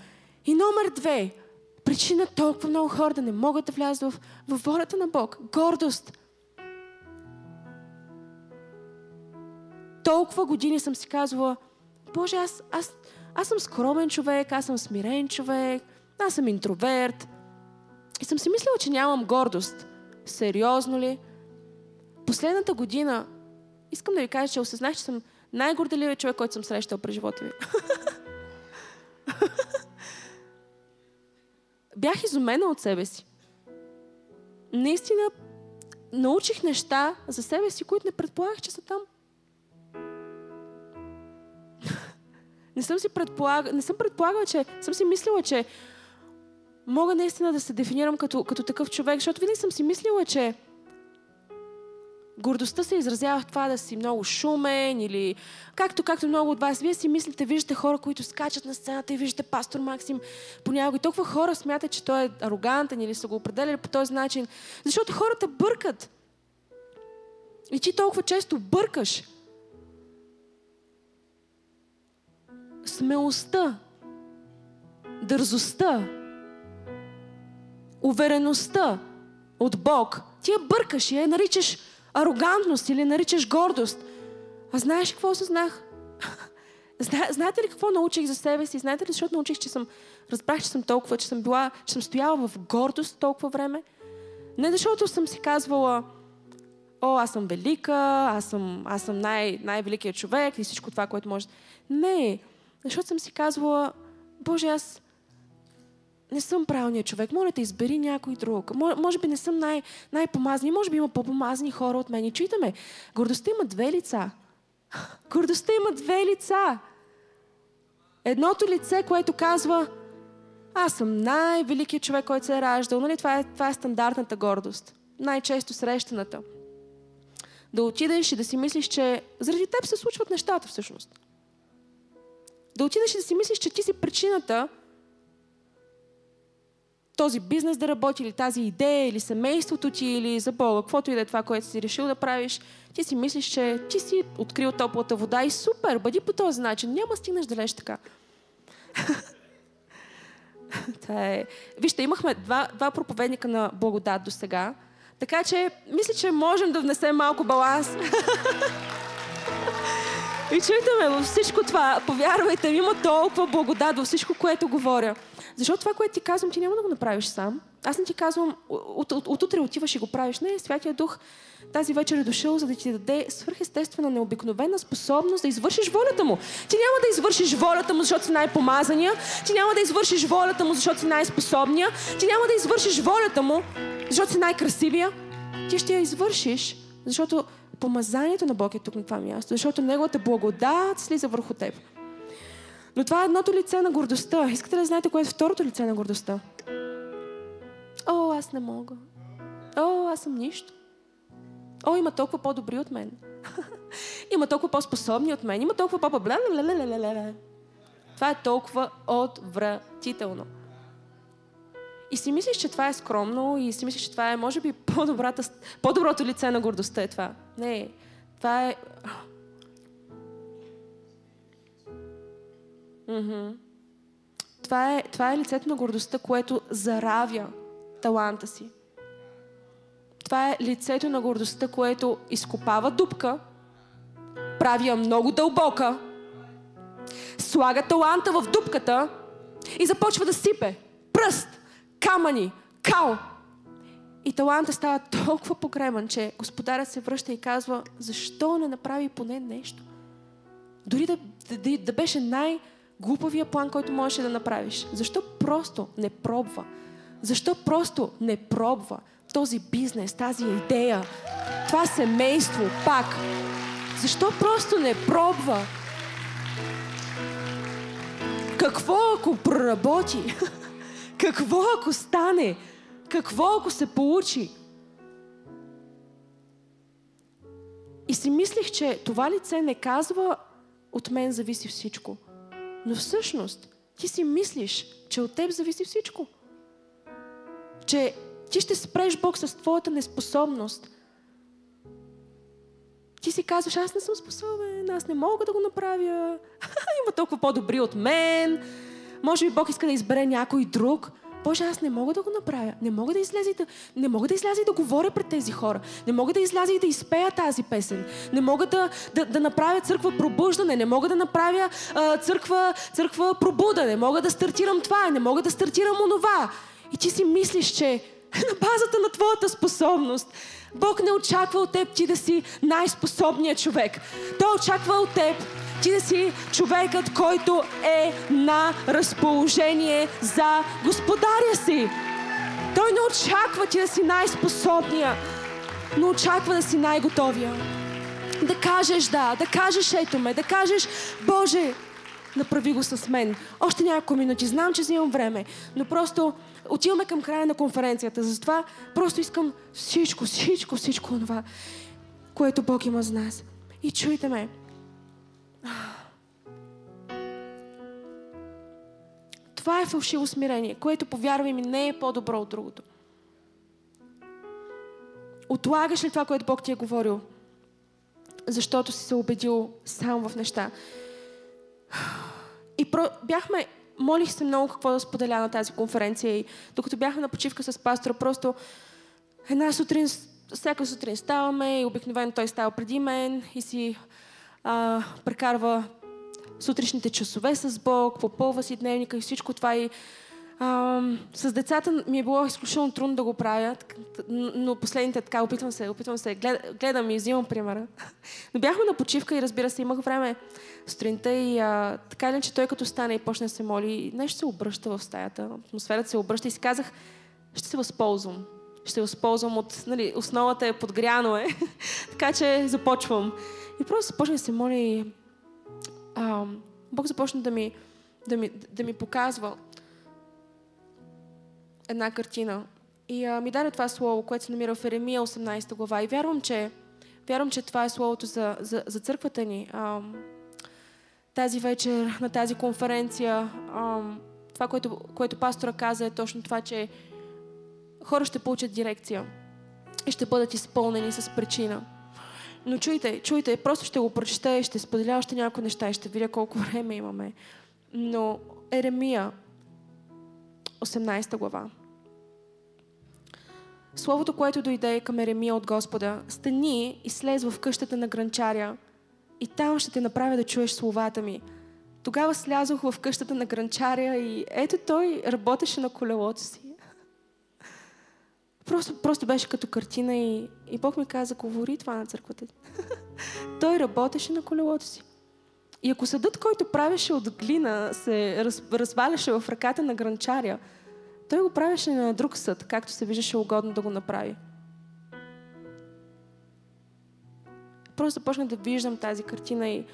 И номер две. Причина толкова много хора да не могат да влязат в, в волята на Бог. Гордост. Толкова години съм си казвала, Боже, аз, аз, аз съм скромен човек, аз съм смирен човек, аз съм интроверт. И съм си мислила, че нямам гордост. Сериозно ли? Последната година искам да ви кажа, че осъзнах, че съм най-горделивият човек, който съм срещал през живота ми. [laughs] Бях изумена от себе си. Наистина научих неща за себе си, които не предполагах, че са там. [laughs] не съм си предполагала, не съм предполагала, че съм си мислила, че мога наистина да се дефинирам като, като такъв човек, защото винаги съм си мислила, че гордостта се изразява в това да си много шумен или както, както много от вас. Вие си мислите, виждате хора, които скачат на сцената и виждате пастор Максим понякога. И толкова хора смятат, че той е арогантен или са го определили по този начин. Защото хората бъркат. И ти толкова често бъркаш. Смелостта, дързостта, увереността от Бог, ти я бъркаш и я наричаш арогантност или наричаш гордост. А знаеш какво осъзнах? [laughs] Зна, знаете ли какво научих за себе си? Знаете ли, защото научих, че съм, разбрах, че съм толкова, че съм била, че съм стояла в гордост толкова време? Не защото съм си казвала, о, аз съм велика, аз съм, аз съм най- най-великият човек и всичко това, което може. Не, защото съм си казвала, Боже, аз, не съм правилният човек. Моля те, избери някой друг. Може би не съм най- най-помазни. Може би има по-помазни хора от мен. И чуйте гордостта има две лица. [laughs] Гордостта има две лица. Едното лице, което казва, аз съм най-великият човек, който се е раждал. Нали? Това, е, това е стандартната гордост. Най-често срещаната. Да отидеш и да си мислиш, че заради теб се случват нещата всъщност. Да отидеш и да си мислиш, че ти си причината този бизнес да работи, или тази идея, или семейството ти, или за Бога, каквото и да е това, което си решил да правиш, ти си мислиш, че ти си открил топлата вода и супер, бъди по този начин. Няма стигнеш далеч така. [laughs] това е... Вижте, имахме два, два проповедника на благодат до сега, така че мисля, че можем да внесем малко баланс. [laughs] И чуйте ме, във всичко това, повярвайте ми, има толкова благодат във всичко, което говоря. Защото това, което ти казвам, ти няма да го направиш сам. Аз не ти казвам, от, от, от утре отиваш и го правиш. Не, Святия Дух тази вечер е дошъл, за да ти даде свърхестествена, необикновена способност да извършиш волята му. Ти няма да извършиш волята му, защото си най-помазания. Ти няма да извършиш волята му, защото си най-способния. Ти няма да извършиш волята му, защото си най-красивия. Ти ще я извършиш, защото помазанието на Бог е тук на това място, защото Неговата благодат слиза върху теб. Но това е едното лице на гордостта. Искате да знаете кое е второто лице на гордостта? О, аз не мога. О, аз съм нищо. О, има толкова по-добри от мен. [laughs] има толкова по-способни от мен. Има толкова по бла Това е толкова отвратително. И си мислиш, че това е скромно и си мислиш, че това е, може би, по-доброто лице на гордостта е това. Не, това е Mm-hmm. Това, е, това е лицето на гордостта, което заравя таланта си. Това е лицето на гордостта, което изкопава дупка направи я много дълбока, слага таланта в дупката и започва да сипе пръст, камъни, кал. И таланта става толкова покреман, че господарят се връща и казва, защо не направи поне нещо? Дори да, да, да беше най-глупавия план, който можеше да направиш. Защо просто не пробва? Защо просто не пробва този бизнес, тази идея, това семейство пак? Защо просто не пробва? Какво ако проработи? [laughs] Какво ако стане? Какво ако се получи? И си мислих, че това лице не казва от мен зависи всичко. Но всъщност ти си мислиш, че от теб зависи всичко. Че ти ще спреш Бог с твоята неспособност. Ти си казваш, аз не съм способен, аз не мога да го направя. [laughs] Има толкова по-добри от мен. Може би Бог иска да избере някой друг. Боже, аз не мога да го направя. Не мога да изляза и да, не мога да, изляза и да говоря пред тези хора. Не мога да изляза и да изпея тази песен. Не мога да, да, да направя църква пробуждане. Не мога да направя а, църква, църква пробуда. Не мога да стартирам това. Не мога да стартирам онова. И ти си мислиш, че на базата на твоята способност Бог не очаква от теб ти да си най-способният човек. Той очаква от теб ти да си човекът, който е на разположение за господаря си. Той не очаква ти да си най-способния, но очаква да си най-готовия. Да кажеш да, да кажеш ето ме, да кажеш Боже, направи го с мен. Още няколко минути. Знам, че взимам време, но просто отиваме към края на конференцията. Затова просто искам всичко, всичко, всичко това, което Бог има за нас. И чуйте ме. Това е фалшиво смирение, което, повярвай ми, не е по-добро от другото. Отлагаш ли това, което Бог ти е говорил? Защото си се убедил сам в неща. И про... бяхме, молих се много какво да споделя на тази конференция и докато бяхме на почивка с пастора, просто една сутрин, всяка сутрин ставаме и обикновено той става преди мен и си а, прекарва сутрешните часове с Бог, попълва си дневника и всичко това. И, а, с децата ми е било изключително трудно да го правя, но последните така, опитвам се, опитвам се, глед, гледам и взимам примера. Но бяхме на почивка и разбира се, имах време сутринта и а, така или че той като стане и почне да се моли, нещо се обръща в стаята, атмосферата се обръща и си казах, ще се възползвам. Ще възползвам от, нали, основата е подгряно е, [laughs] така че започвам. И просто започна да се моля и а, Бог започна да ми, да, ми, да ми показва една картина. И а, ми даде това слово, което се намира в Еремия 18 глава. И вярвам, че, вярвам, че това е словото за, за, за църквата ни. А, тази вечер, на тази конференция, а, това, което, което пастора каза е точно това, че хора ще получат дирекция и ще бъдат изпълнени с причина. Но чуйте, чуйте, просто ще го прочета и ще споделя още някои неща и ще видя колко [laughs] време имаме. Но Еремия, 18 глава. Словото, което дойде към Еремия от Господа, стани и слез в къщата на гранчаря и там ще те направя да чуеш словата ми. Тогава слязох в къщата на гранчаря и ето той работеше на колелото си. Просто, просто беше като картина и, и Бог ми каза, говори това на църквата. [laughs] Той работеше на колелото си. И ако съдът, който правеше от глина, се раз, разваляше в ръката на гранчаря, той го правеше на друг съд, както се виждаше угодно да го направи. Просто започнах да виждам тази картина и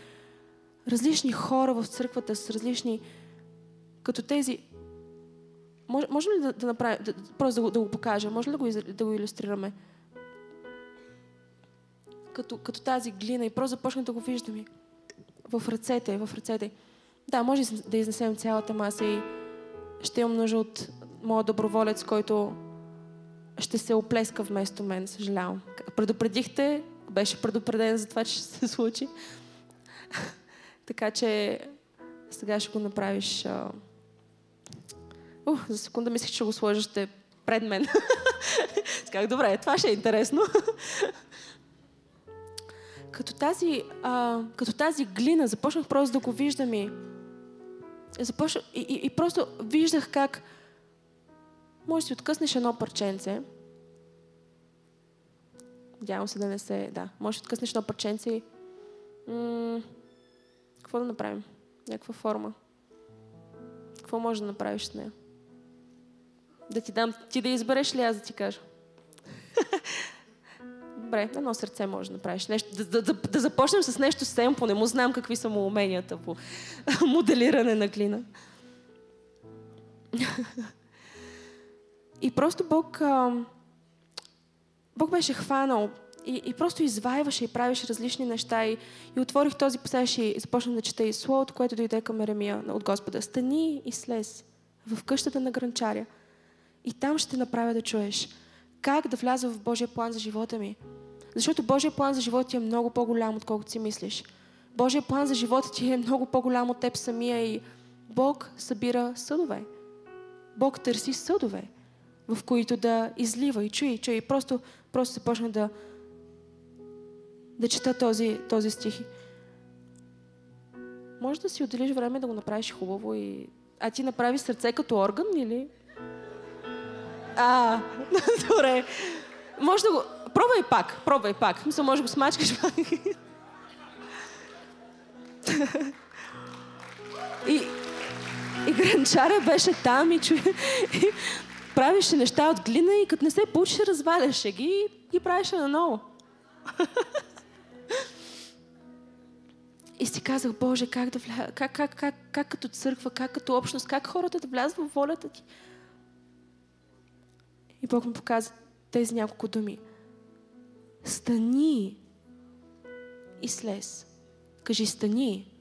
различни хора в църквата с различни, като тези може, може ли да, да направим, да, просто да го, да го покажа? Може ли да го, да го иллюстрираме? Като, като тази глина и просто започнах да го виждам в ръцете, в ръцете. Да, може да изнесем цялата маса и ще имам нужда от моят доброволец, който ще се оплеска вместо мен, съжалявам. Предупредихте, беше предупреден за това, че ще се случи. [laughs] така че сега ще го направиш За секунда мислех, че го сложите пред мен. [laughs] Сказах, добре, това ще е интересно. [laughs] като тази, а, като тази глина, започнах просто да го виждам и, започна, и, и, и просто виждах как може да си откъснеш едно парченце. Надявам се да не се... Да, може да откъснеш едно парченце и... М- какво да направим? Някаква форма. Какво може да направиш с нея? Да ти дам, ти да избереш ли аз да ти кажа? [laughs] Добре, едно сърце може да направиш. Нещо, да, да, да, да започнем с нещо семпо. Не му знам какви са му уменията по [laughs] моделиране на глина. [laughs] и просто Бог, а, Бог беше хванал и, и просто изваиваше и правеше различни неща. И, и отворих този пасаж и започнах да чета и словото, което дойде към Еремия от Господа. Стани и слез в къщата на гранчаря. И там ще направя да чуеш как да вляза в Божия план за живота ми. Защото Божия план за живота ти е много по-голям, отколкото си мислиш. Божия план за живота ти е много по-голям от теб самия и Бог събира съдове. Бог търси съдове, в които да излива и чуи, чуи. Просто, просто започна да, да чета този, този стих. Може да си отделиш време да го направиш хубаво и... А ти направи сърце като орган или? А, [laughs] добре. Може да го... Пробвай пак, пробвай пак. Мисля, може да го смачкаш пак. и, и гранчаря беше там и, чу... и правеше неща от глина и като не се получи, разваляше ги и ги правеше наново. И си казах, Боже, как да вля... как, как, как, как като църква, как като общност, как хората да влязат в волята ти. И Бог му показа тези няколко думи. Стани и слез. Кажи стани.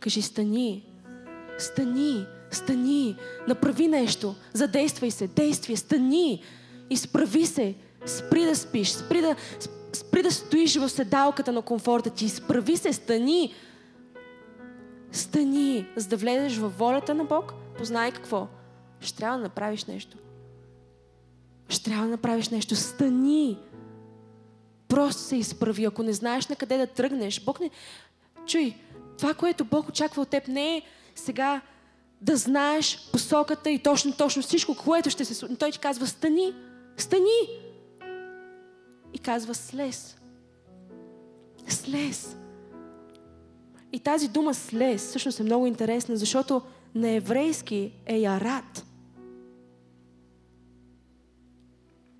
Кажи стани. Стани. Стани. Направи нещо. Задействай се. Действие. Стани. Изправи се. Спри да спиш. Спри да, спри да стоиш в седалката на комфорта ти. Изправи се. Стани. Стани. За да влезеш във волята на Бог, познай какво. Ще трябва да направиш нещо. Ще трябва да направиш нещо. Стани. Просто се изправи. Ако не знаеш на къде да тръгнеш, Бог не... Чуй, това, което Бог очаква от теб, не е сега да знаеш посоката и точно, точно всичко, което ще се случи. Той ти казва, стани, стани. И казва, слез. Слез. И тази дума слез всъщност е много интересна, защото на еврейски е ярат.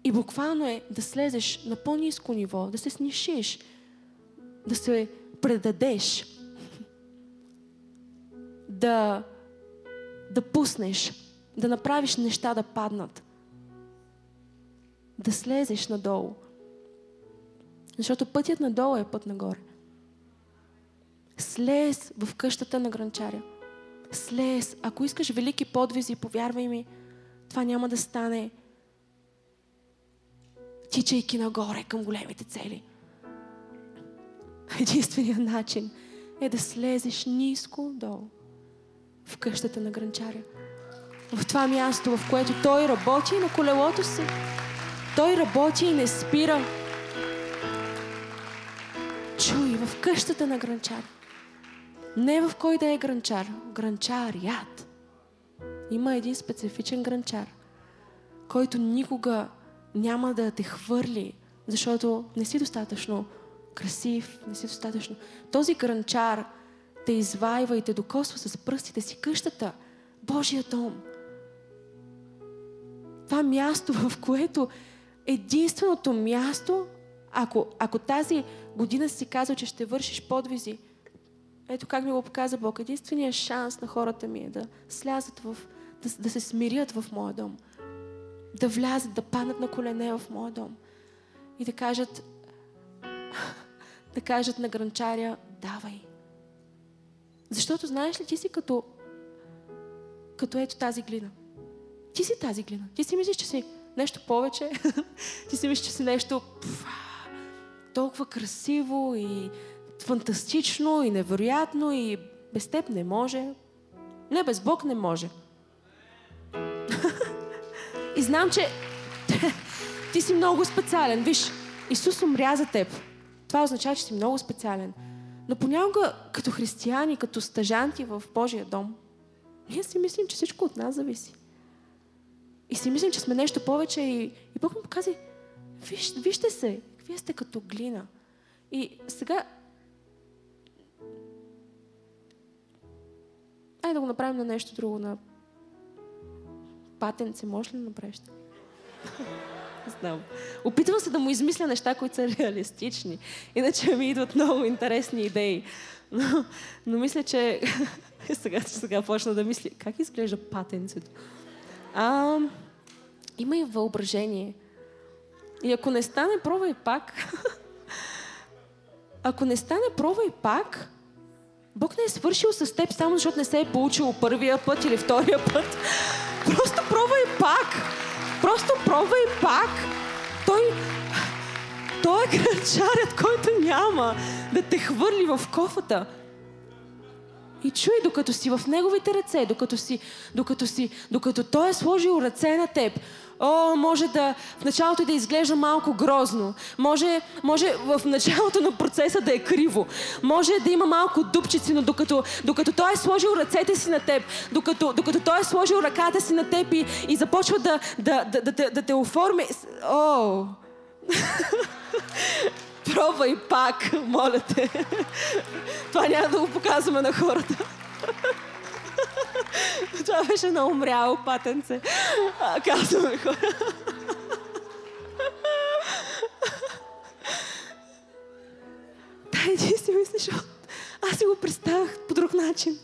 И буквално е да слезеш на по-низко ниво, да се снишиш, да се предадеш, [laughs] да, да пуснеш, да направиш неща да паднат, да слезеш надолу. Защото пътят надолу е път нагоре. Слез в къщата на гранчаря. Слез. Ако искаш велики подвизи, повярвай ми, това няма да стане тичайки нагоре към големите цели. Единственият начин е да слезеш ниско долу в къщата на гранчаря. В това място, в което той работи на колелото си. Той работи и не спира. Чуй, в къщата на гранчар. Не в кой да е гранчар. Гранчарият. Има един специфичен гранчар, който никога няма да те хвърли, защото не си достатъчно красив, не си достатъчно. Този гранчар те извайва и те докосва с пръстите си къщата, Божия дом. Това място, [laughs] в което единственото място, ако, ако тази година си казал, че ще вършиш подвизи, ето как ми го показа Бог, единственият шанс на хората ми е да слязат в, да, да се смирят в моя дом – да влязат, да паднат на колене в моя дом и да кажат, [laughs] да кажат на гранчаря, давай. Защото знаеш ли, ти си като, като ето тази глина. Ти си тази глина. Ти си мислиш, че си нещо повече. [laughs] ти си мислиш, че си нещо пф, толкова красиво и фантастично и невероятно и без теб не може. Не, без Бог не може. И знам, че ти си много специален. Виж, Исус умря за теб. това означава, че си много специален. Но понякога, като християни, като стъжанти в Божия дом, ние си мислим, че всичко от нас зависи. И си мислим, че сме нещо повече и, и Бог му показа, Виж, вижте се, вие сте като глина. И сега Ай да го направим на нещо друго, на патенце. Може ли да направиш? Знам. Опитвам се да му измисля неща, които са реалистични. Иначе ми идват много интересни идеи. Но, но мисля, че [laughs] сега, сега почна да мисля, как изглежда патенцето. А, има и въображение. И ако не стане, пробвай пак. [laughs] ако не стане, пробвай пак. Бог не е свършил с теб само защото не се е получило първия път или втория път. Просто пробвай пак. Просто пробвай пак. Той, той е гранчарят, който няма да те хвърли в кофата. И чуй, докато си в неговите ръце, докато, си, докато, си, докато той е сложил ръце на теб, О, може да в началото да изглежда малко грозно. Може, може в началото на процеса да е криво. Може да има малко дупчици, но докато, докато той е сложил ръцете си на теб, докато, докато той е сложил ръката си на теб и, и започва да, да, да, да, да, да те оформи. О! [laughs] Пробвай пак, моля те. Това няма да го показваме на хората. Това беше на умряло патенце. Казваме хора. Дай ти си мислиш, аз си го представях по друг начин.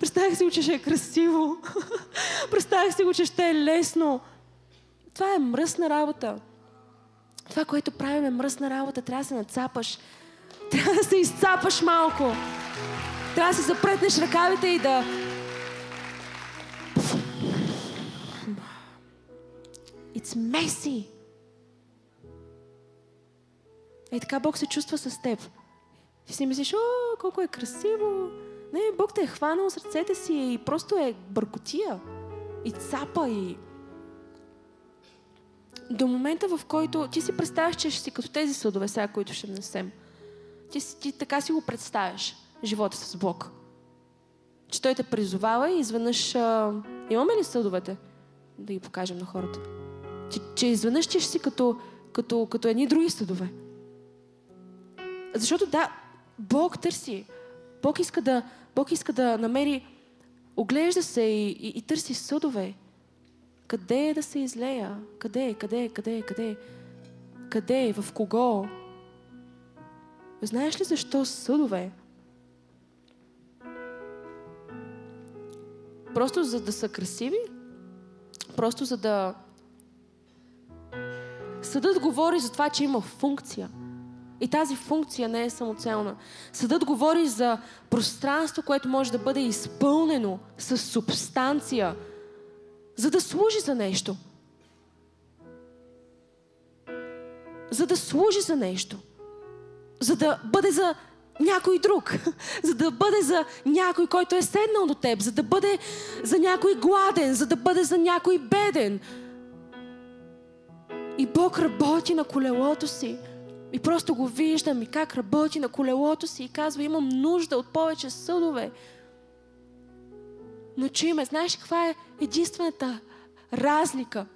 Представях си го, че ще е красиво. Представях си го, че ще е лесно. Това е мръсна работа. Това, което правим е мръсна работа. Трябва да се нацапаш. Трябва да се изцапаш малко. Трябва да се запретнеш ръкавите и да It's messy. Е така Бог се чувства с теб. Ти си мислиш, о, колко е красиво. Не, Бог те е хванал с ръцете си и просто е бъркотия. И цапа и... До момента, в който ти си представяш, че ще си като тези съдове, сега, които ще внесем. Ти, ти така си го представяш, живота с Бог. Че Той те призовава и изведнъж... А... Имаме ли съдовете? Да ги покажем на хората че, че изведнъж ще си като, като, като едни други съдове. Защото да, Бог търси. Бог иска да, Бог иска да намери, оглежда се и, и, и търси съдове. Къде е да се излея? Къде е, къде е, къде е, къде? Къде в кого? Знаеш ли защо съдове? Просто за да са красиви? Просто за да Съдът говори за това, че има функция. И тази функция не е самоцелна. Съдът говори за пространство, което може да бъде изпълнено с субстанция, за да служи за нещо. За да служи за нещо. За да бъде за някой друг. [laughs] За да бъде за някой, който е седнал до теб. За да бъде за някой гладен. За да бъде за някой беден и Бог работи на колелото си. И просто го виждам и как работи на колелото си и казва, имам нужда от повече съдове. Но чуй ме, знаеш каква е единствената разлика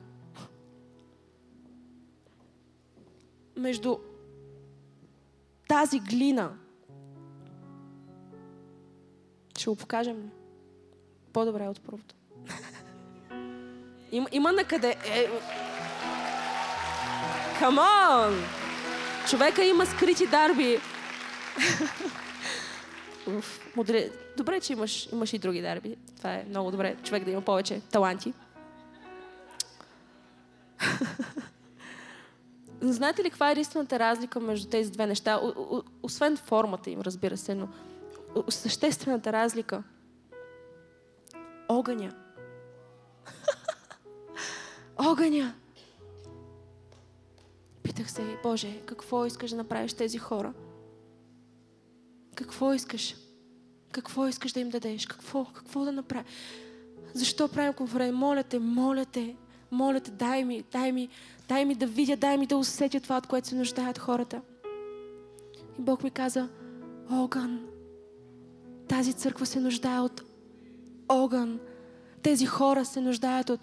между тази глина. Ще го покажем по-добре от първото. [laughs] има, има на. Е, On! Човека има скрити дарби. Добре, че имаш, имаш и други дарби. Това е много добре. Човек да има повече таланти. Знаете ли каква е единствената разлика между тези две неща? освен формата им, разбира се, но съществената разлика. Огъня. [laughs] Огъня. Питах се, Боже, какво искаш да направиш тези хора? Какво искаш? Какво искаш да им дадеш? Какво, какво да направиш? Защо правим конференция? Моля те, моля те, моля те, дай ми, дай ми, дай ми да видя, дай ми да усетя това, от което се нуждаят хората. И Бог ми каза, огън. Тази църква се нуждае от огън. Тези хора се нуждаят от.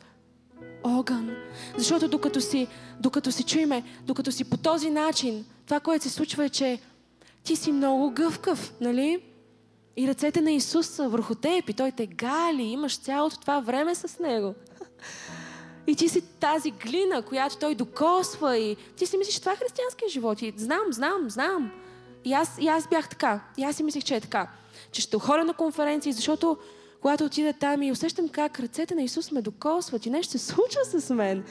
Защото докато си, докато си чуеме, докато си по този начин, това, което се случва е, че ти си много гъвкав, нали? И ръцете на Исус са върху теб и Той те гали, имаш цялото това време с Него. [laughs] И ти си тази глина, която Той докосва и ти си мислиш, това е християнския живот. И знам, знам, знам. И аз, и аз бях така. И аз си мислех, че е така. Че ще ходя на конференции, защото когато отида там и усещам как ръцете на Исус ме докосват и нещо се случва с мен.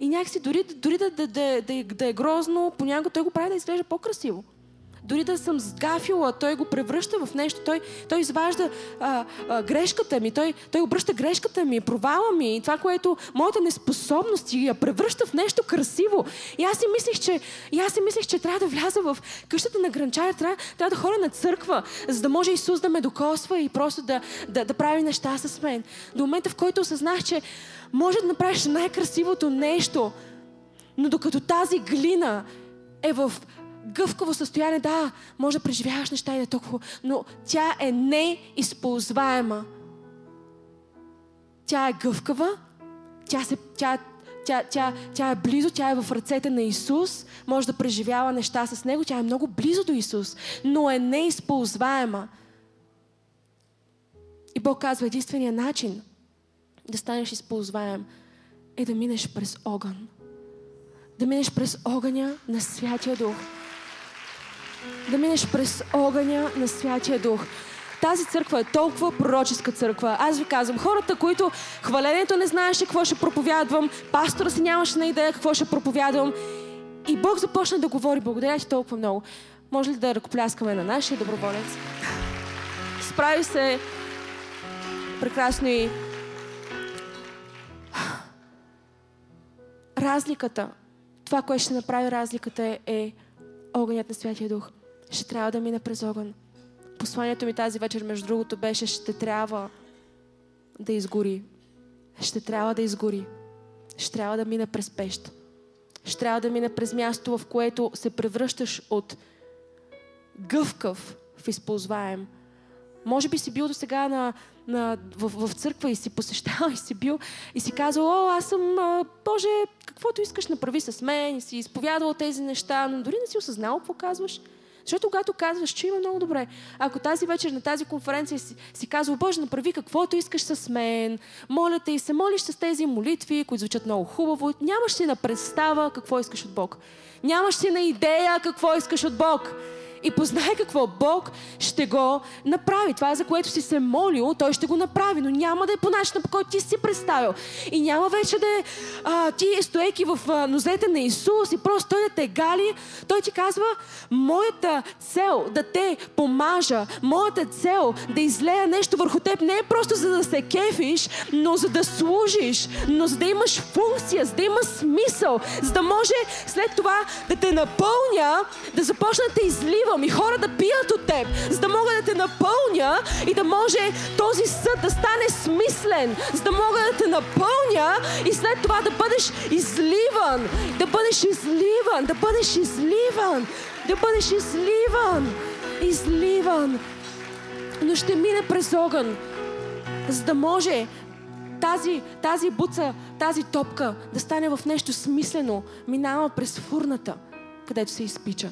И някакси дори, дори да, да, да, да, да е грозно, понякога той го прави да изглежда по-красиво. Дори да съм сгафила, той го превръща в нещо. Той, той изважда а, а, грешката ми, той, той обръща грешката ми, провала ми и това, което моята неспособност я превръща в нещо красиво. И аз си мислех, че, и аз си мислех, че трябва да вляза в къщата на гранчаря, трябва, трябва да хора на църква, за да може Исус да ме докосва и просто да, да, да прави неща с мен. До момента, в който осъзнах, че може да направиш най-красивото нещо, но докато тази глина е в гъвкаво състояние, да, може да преживяваш неща и да е толкова, но тя е неизползваема. Тя е гъвкава, тя, се, тя, тя, тя, тя е близо, тя е в ръцете на Исус, може да преживява неща с Него, тя е много близо до Исус, но е неизползваема. И Бог казва, единствения начин да станеш използваем е да минеш през огън. Да минеш през огъня на Святия Дух да минеш през огъня на Святия Дух. Тази църква е толкова пророческа църква. Аз ви казвам, хората, които хвалението не знаеше какво ще проповядвам, пастора си нямаше на идея какво ще проповядвам. И Бог започна да говори, благодаря ти толкова много. Може ли да ръкопляскаме на нашия доброволец? Справи се прекрасно и разликата, това, което ще направи разликата е огънят на Святия Дух. Ще трябва да мине през огън. Посланието ми тази вечер, между другото, беше, ще трябва да изгори. Ще трябва да изгори. Ще трябва да мине през пещ. Ще трябва да мине през място, в което се превръщаш от гъвкав в използваем. Може би си бил до сега на, на, в, в църква и си посещавал и си бил и си казал, о, аз съм, а, Боже, каквото искаш направи с мен и си изповядвал тези неща, но дори не си осъзнал какво казваш. Защото когато казваш, че има много добре, ако тази вечер на тази конференция си, си казва, Боже, направи каквото искаш с мен, моля те и се молиш с тези молитви, които звучат много хубаво, нямаш си на представа какво искаш от Бог. Нямаш си на идея какво искаш от Бог и познай какво Бог ще го направи. Това, за което си се молил, Той ще го направи, но няма да е по начина, по който ти си представил. И няма вече да е а, ти стоейки в а, нозете на Исус и просто Той да те гали. Той ти казва, моята цел да те помажа, моята цел да излея нещо върху теб не е просто за да се кефиш, но за да служиш, но за да имаш функция, за да има смисъл, за да може след това да те напълня, да започна да те излива и хора да пият от теб, за да мога да те напълня и да може този съд да стане смислен, за да мога да те напълня и след това да бъдеш изливан, да бъдеш изливан, да бъдеш изливан, да бъдеш изливан, изливан. Но ще мине през огън, за да може тази, тази буца, тази топка да стане в нещо смислено, минава през фурната, където се изпича.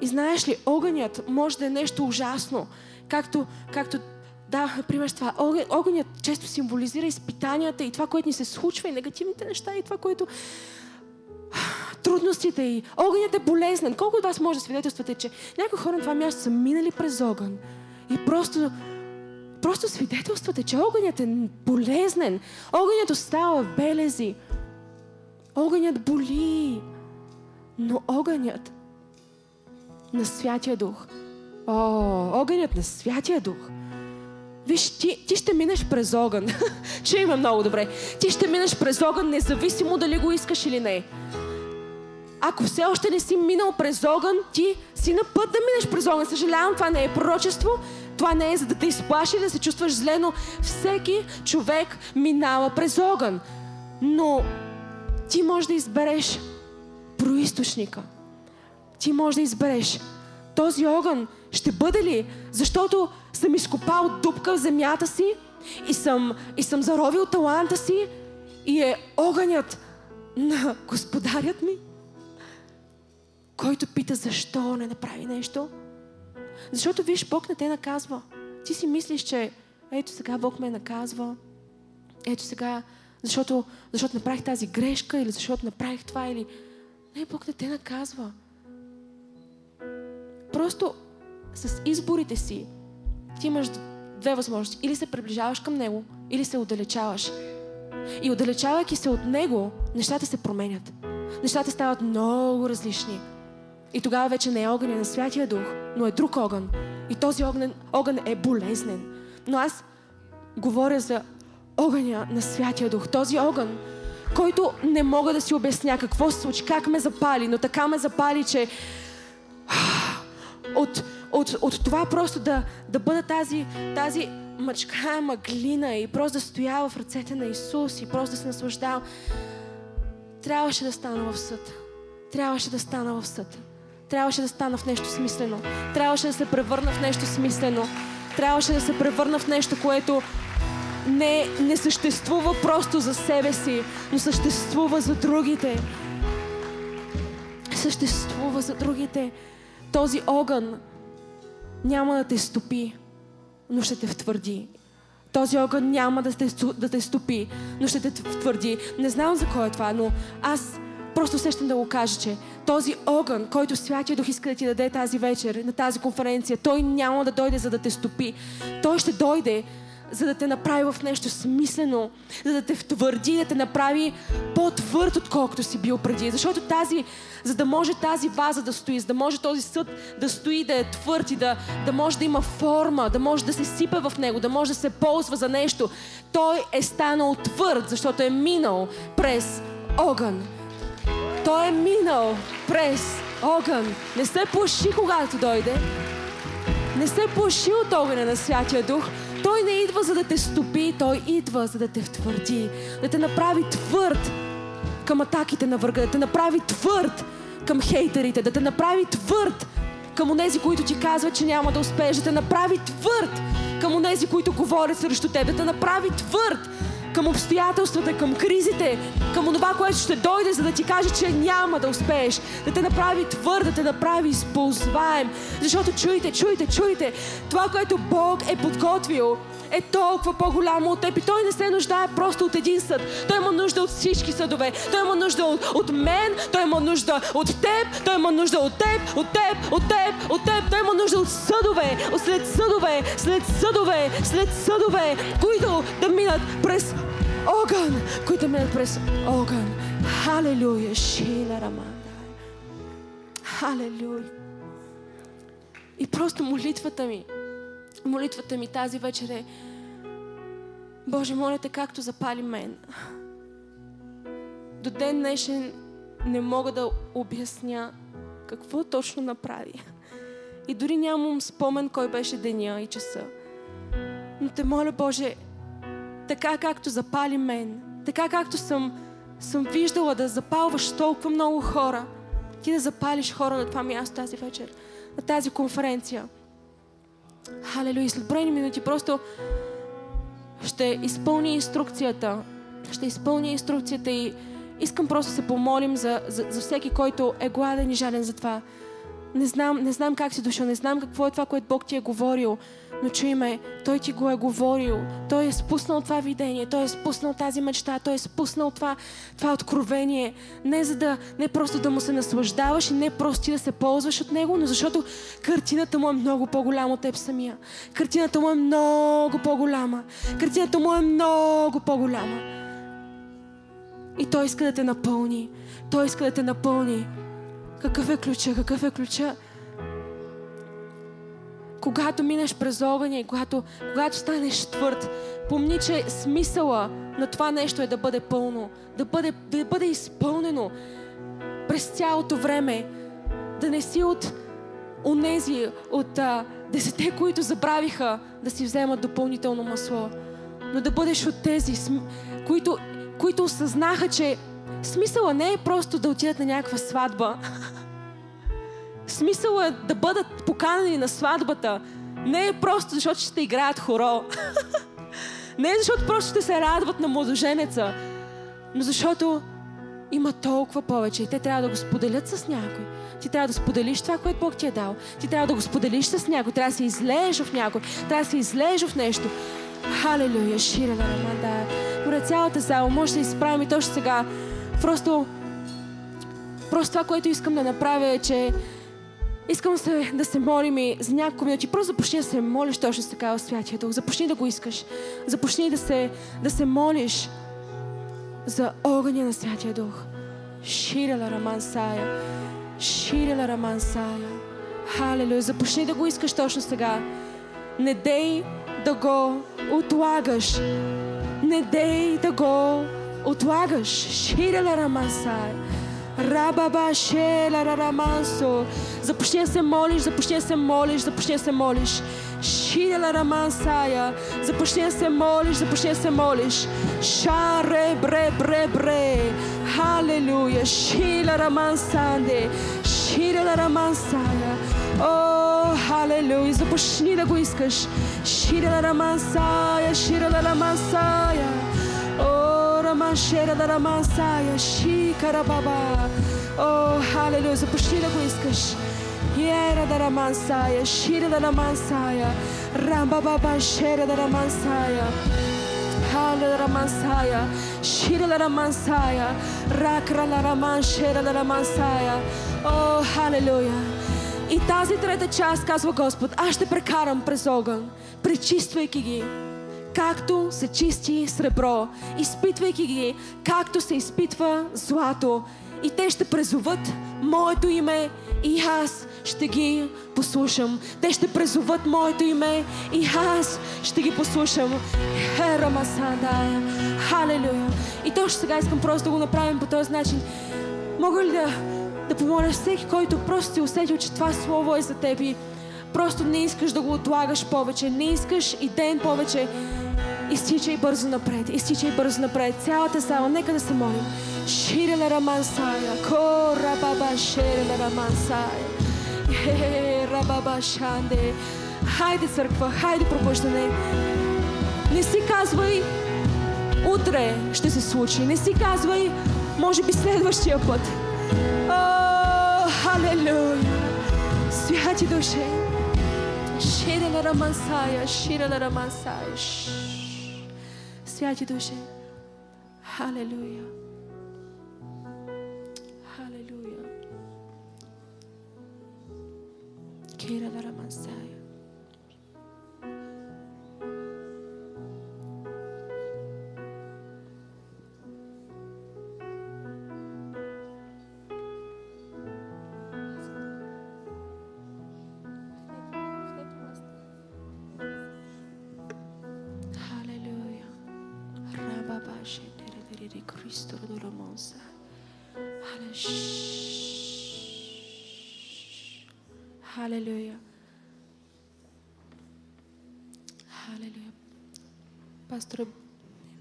И знаеш ли, огънят може да е нещо ужасно. Както, както да, например, това. Огънят често символизира изпитанията и това, което ни се случва, и негативните неща, и това, което трудностите и огънят е болезнен. Колко от вас може да свидетелствате, че някои хора на това място са минали през огън и просто, просто свидетелствате, че огънят е болезнен. Огънят остава белези. Огънят боли. Но огънят на Святия Дух. О, огънят на Святия Дух. Виж, ти, ти ще минеш през огън. [laughs] Че има много добре. Ти ще минеш през огън, независимо дали го искаш или не. Ако все още не си минал през огън, ти си на път да минеш през огън. Съжалявам, това не е пророчество, това не е за да те изплаши, да се чувстваш зле, но всеки човек минава през огън. Но ти можеш да избереш происточника – ти можеш да избереш този огън ще бъде ли? Защото съм изкопал дупка в земята си и съм, и съм заровил таланта си и е огънят на господарят ми, който пита защо не направи нещо. Защото виж, Бог не те наказва. Ти си мислиш, че ето сега Бог ме наказва. Ето сега, защото, защото направих тази грешка или защото направих това или... Не, Бог не те наказва. Просто с изборите си ти имаш две възможности. Или се приближаваш към Него, или се отдалечаваш. И отдалечавайки се от Него, нещата се променят. Нещата стават много различни. И тогава вече не е огън на Святия Дух, но е друг огън. И този огън, огън е болезнен. Но аз говоря за огъня на Святия Дух. Този огън, който не мога да си обясня какво се случи, как ме запали, но така ме запали, че от, от, от това просто да, да бъда тази, тази мъчкаема глина и просто да стоя в ръцете на Исус и просто да се наслаждавам. Трябваше да стана в съд. Трябваше да стана в съд. Трябваше да стана в нещо смислено. Трябваше да се превърна в нещо смислено. Трябваше да се превърна в нещо, което не, не съществува просто за себе си, но съществува за другите. Съществува за другите. Този огън няма да те стопи, но ще те втвърди. Този огън няма да те, да те стопи, но ще те втвърди. Не знам за кой е това, но аз просто усещам да го кажа, че този огън, който Святия Дух иска да ти даде тази вечер, на тази конференция, той няма да дойде за да те стопи. Той ще дойде за да те направи в нещо смислено, за да те втвърди, да те направи по-твърд, отколкото си бил преди. Защото тази, за да може тази ваза да стои, за да може този съд да стои, да е твърд и да, да може да има форма, да може да се сипе в него, да може да се ползва за нещо, той е станал твърд, защото е минал през огън. Той е минал през огън. Не се плаши, когато дойде. Не се плаши от огъня на Святия Дух, той не идва за да те стопи, той идва за да те втвърди, да те направи твърд към атаките на врага, да те направи твърд към хейтерите, да те направи твърд към онези, които ти казват, че няма да успееш, да те направи твърд към онези, които говорят срещу теб, да те направи твърд към обстоятелствата, към кризите, към това, което ще дойде, за да ти каже, че няма да успееш, да те направи твърд, да те направи използваем. Защото чуйте, чуйте, чуйте, това, което Бог е подготвил, е толкова по-голямо от теб и той не се нуждае просто от един съд. Той има нужда от всички съдове. Той има нужда от, от мен, той има нужда от теб, той има нужда от теб, от теб, от теб, от теб. Той има нужда от съдове, от след съдове, след съдове, след съдове, които да минат през огън, които минат през огън. Халелуя, Шила Раманда. Халелуя. И просто молитвата ми, молитвата ми тази вечер е Боже, моля те, както запали мен. До ден днешен не мога да обясня какво точно направи. И дори нямам спомен кой беше деня и часа. Но те моля, Боже, така както запали мен, така както съм, съм виждала да запалваш толкова много хора, ти да запалиш хора на това място тази вечер, на тази конференция. Халелуя, след броени минути просто ще изпълня инструкцията. Ще изпълня инструкцията и искам просто да се помолим за, за, за всеки, който е гладен и жален за това. Не знам, не знам как си дошъл, не знам какво е това, което Бог ти е говорил, но чуй ме, Той ти го е говорил. Той е спуснал това видение, Той е спуснал тази мечта, Той е спуснал това, това откровение. Не за да, не просто да му се наслаждаваш и не просто ти да се ползваш от него, но защото картината му е много по-голяма от теб самия. Картината му е много по-голяма. Картината му е много по-голяма. И Той иска да те напълни. Той иска да те напълни. Какъв е ключа? Какъв е ключа? Когато минеш през огъня и когато, когато станеш твърд, помни, че смисъла на това нещо е да бъде пълно, да бъде, да бъде изпълнено през цялото време. Да не си от онези, от а, десете, които забравиха да си вземат допълнително масло, но да бъдеш от тези, които, които осъзнаха, че смисъла не е просто да отидат на някаква сватба [laughs] Смисъл е да бъдат поканени на сватбата. Не е просто защото ще играят хоро. [laughs] Не е защото просто ще се радват на младоженеца. Но защото има толкова повече и те трябва да го споделят с някой. Ти трябва да споделиш това, което Бог ти е дал. Ти трябва да го споделиш с някой. Трябва да се излееш в някой. Трябва да се излееш в нещо. Халелуя, шира на рамада. Добре, цялата зала може да изправим и точно сега. Просто, просто това, което искам да направя е, че Искам се, да се молим и за няколко минути. Просто започни да се молиш точно с така Святия Дух. Започни да го искаш. Започни да се, да се молиш за огъня на Святия Дух. Ширела Раман Сая. Ширела Раман Сая. Халелуя. Започни да го искаш точно сега. Не дей да го отлагаш. Не дей да го отлагаш. Ширела Раман Сая. Рабаба шела рарамансо. Започни да се молиш, започни да се молиш, започни да се молиш. Шиля рамансая. Започни да се молиш, започни да се молиш. Шаре бре бре бре. Халелуя. Шиля рамансанде. Шиля рамансая. О, халелуя. Започни да го искаш. Шиля рамансая. Шиля рамансая. Рамансая. Шикара баба. О, халелуя. Започни да го искаш. Yera da ramansaya, shira da ramansaya, ramba baba shera da ramansaya. Hala da ramansaya, shira da ramansaya, rakra la raman shera da ramansaya. О, халелуя! И тази трета част, казва Господ, аз ще прекарам през огън, пречиствайки ги, както се чисти сребро, изпитвайки ги, както се изпитва злато. И те ще презоват моето име и аз ще ги послушам. Те ще презоват моето име и аз ще ги послушам. Хера Масадая. Халелуя. И точно сега искам просто да го направим по този начин. Мога ли да, да помоля всеки, който просто си усетил, че това слово е за теб просто не искаш да го отлагаш повече, не искаш и ден повече, изтичай бързо напред, изтичай бързо напред. Цялата зала, нека да се молим. Ширела Рамансая, Кора Баба Ширела Рамансая. Рабаба Шанде. Хайде, църква, хайде пробуждане. Не си казвай, утре ще се случи. Не си казвай, може би следващия път. О, халелуя! Святи душе! Шире на Рамансая, шире на Рамансая. Святи душе! Халелуя! Халелуя! Кира на Рамансая. Халелуя. Халелуя. Пастор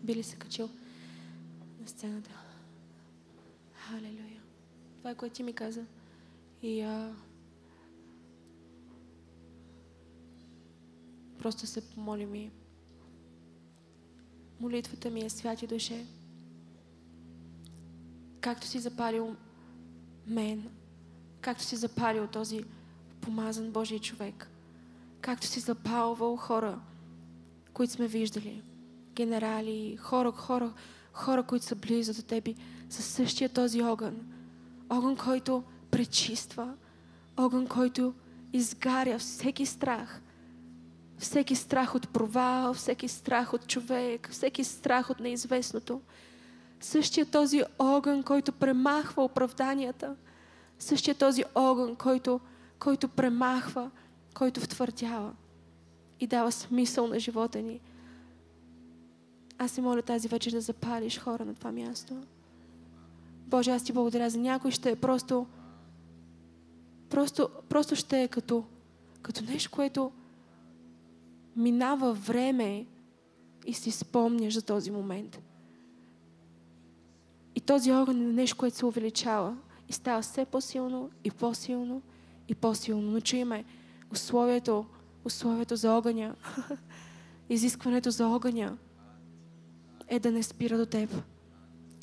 би ли се качил на сцената? Халелуя. Това е което ти ми каза. И а... просто се помолим и молитвата ми е святи душе. Както си запалил мен, както си запалил този помазан Божий човек, както си запалвал хора, които сме виждали, генерали, хора, хора, хора, които са близо до тебе, със същия този огън. Огън, който пречиства, огън, който изгаря всеки страх, всеки страх от провал, всеки страх от човек, всеки страх от неизвестното. Същия този огън, който премахва оправданията. Същия този огън, който, който премахва, който втвърдява и дава смисъл на живота ни. Аз се моля тази вечер да запалиш хора на това място. Боже, аз ти благодаря за някой ще е просто просто, просто ще е като, като нещо, което минава време и си спомняш за този момент. И този огън е нещо, което се увеличава и става все по-силно и по-силно и по-силно. Но чуй ме, условието, условието за огъня, [laughs] изискването за огъня е да не спира до теб.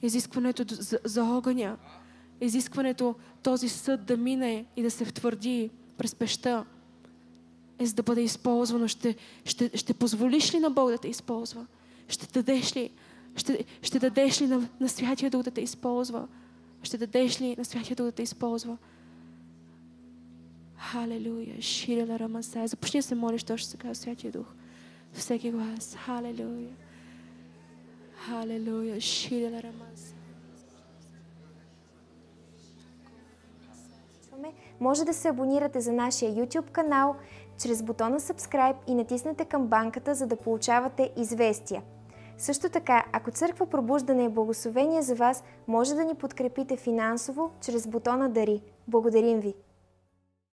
Изискването за, за огъня, изискването този съд да мине и да се втвърди през пеща, е за да бъде използвано. Ще, ще, ще позволиш ли на Бог да те използва? Ще дадеш ли, ще, ще дадеш ли на, на Святия Дух да те използва? Ще дадеш ли на Святия Дух да те използва? Халелуя. Ширела Рамасай. Започни се молиш точно сега, Святия Дух. Всеки глас. Халелуя. Халелуя. Ширела Рамасай. Може да се абонирате за нашия YouTube канал чрез бутона Subscribe и натиснете камбанката, за да получавате известия. Също така, ако Църква Пробуждане е благословение за вас, може да ни подкрепите финансово чрез бутона Дари. Благодарим ви!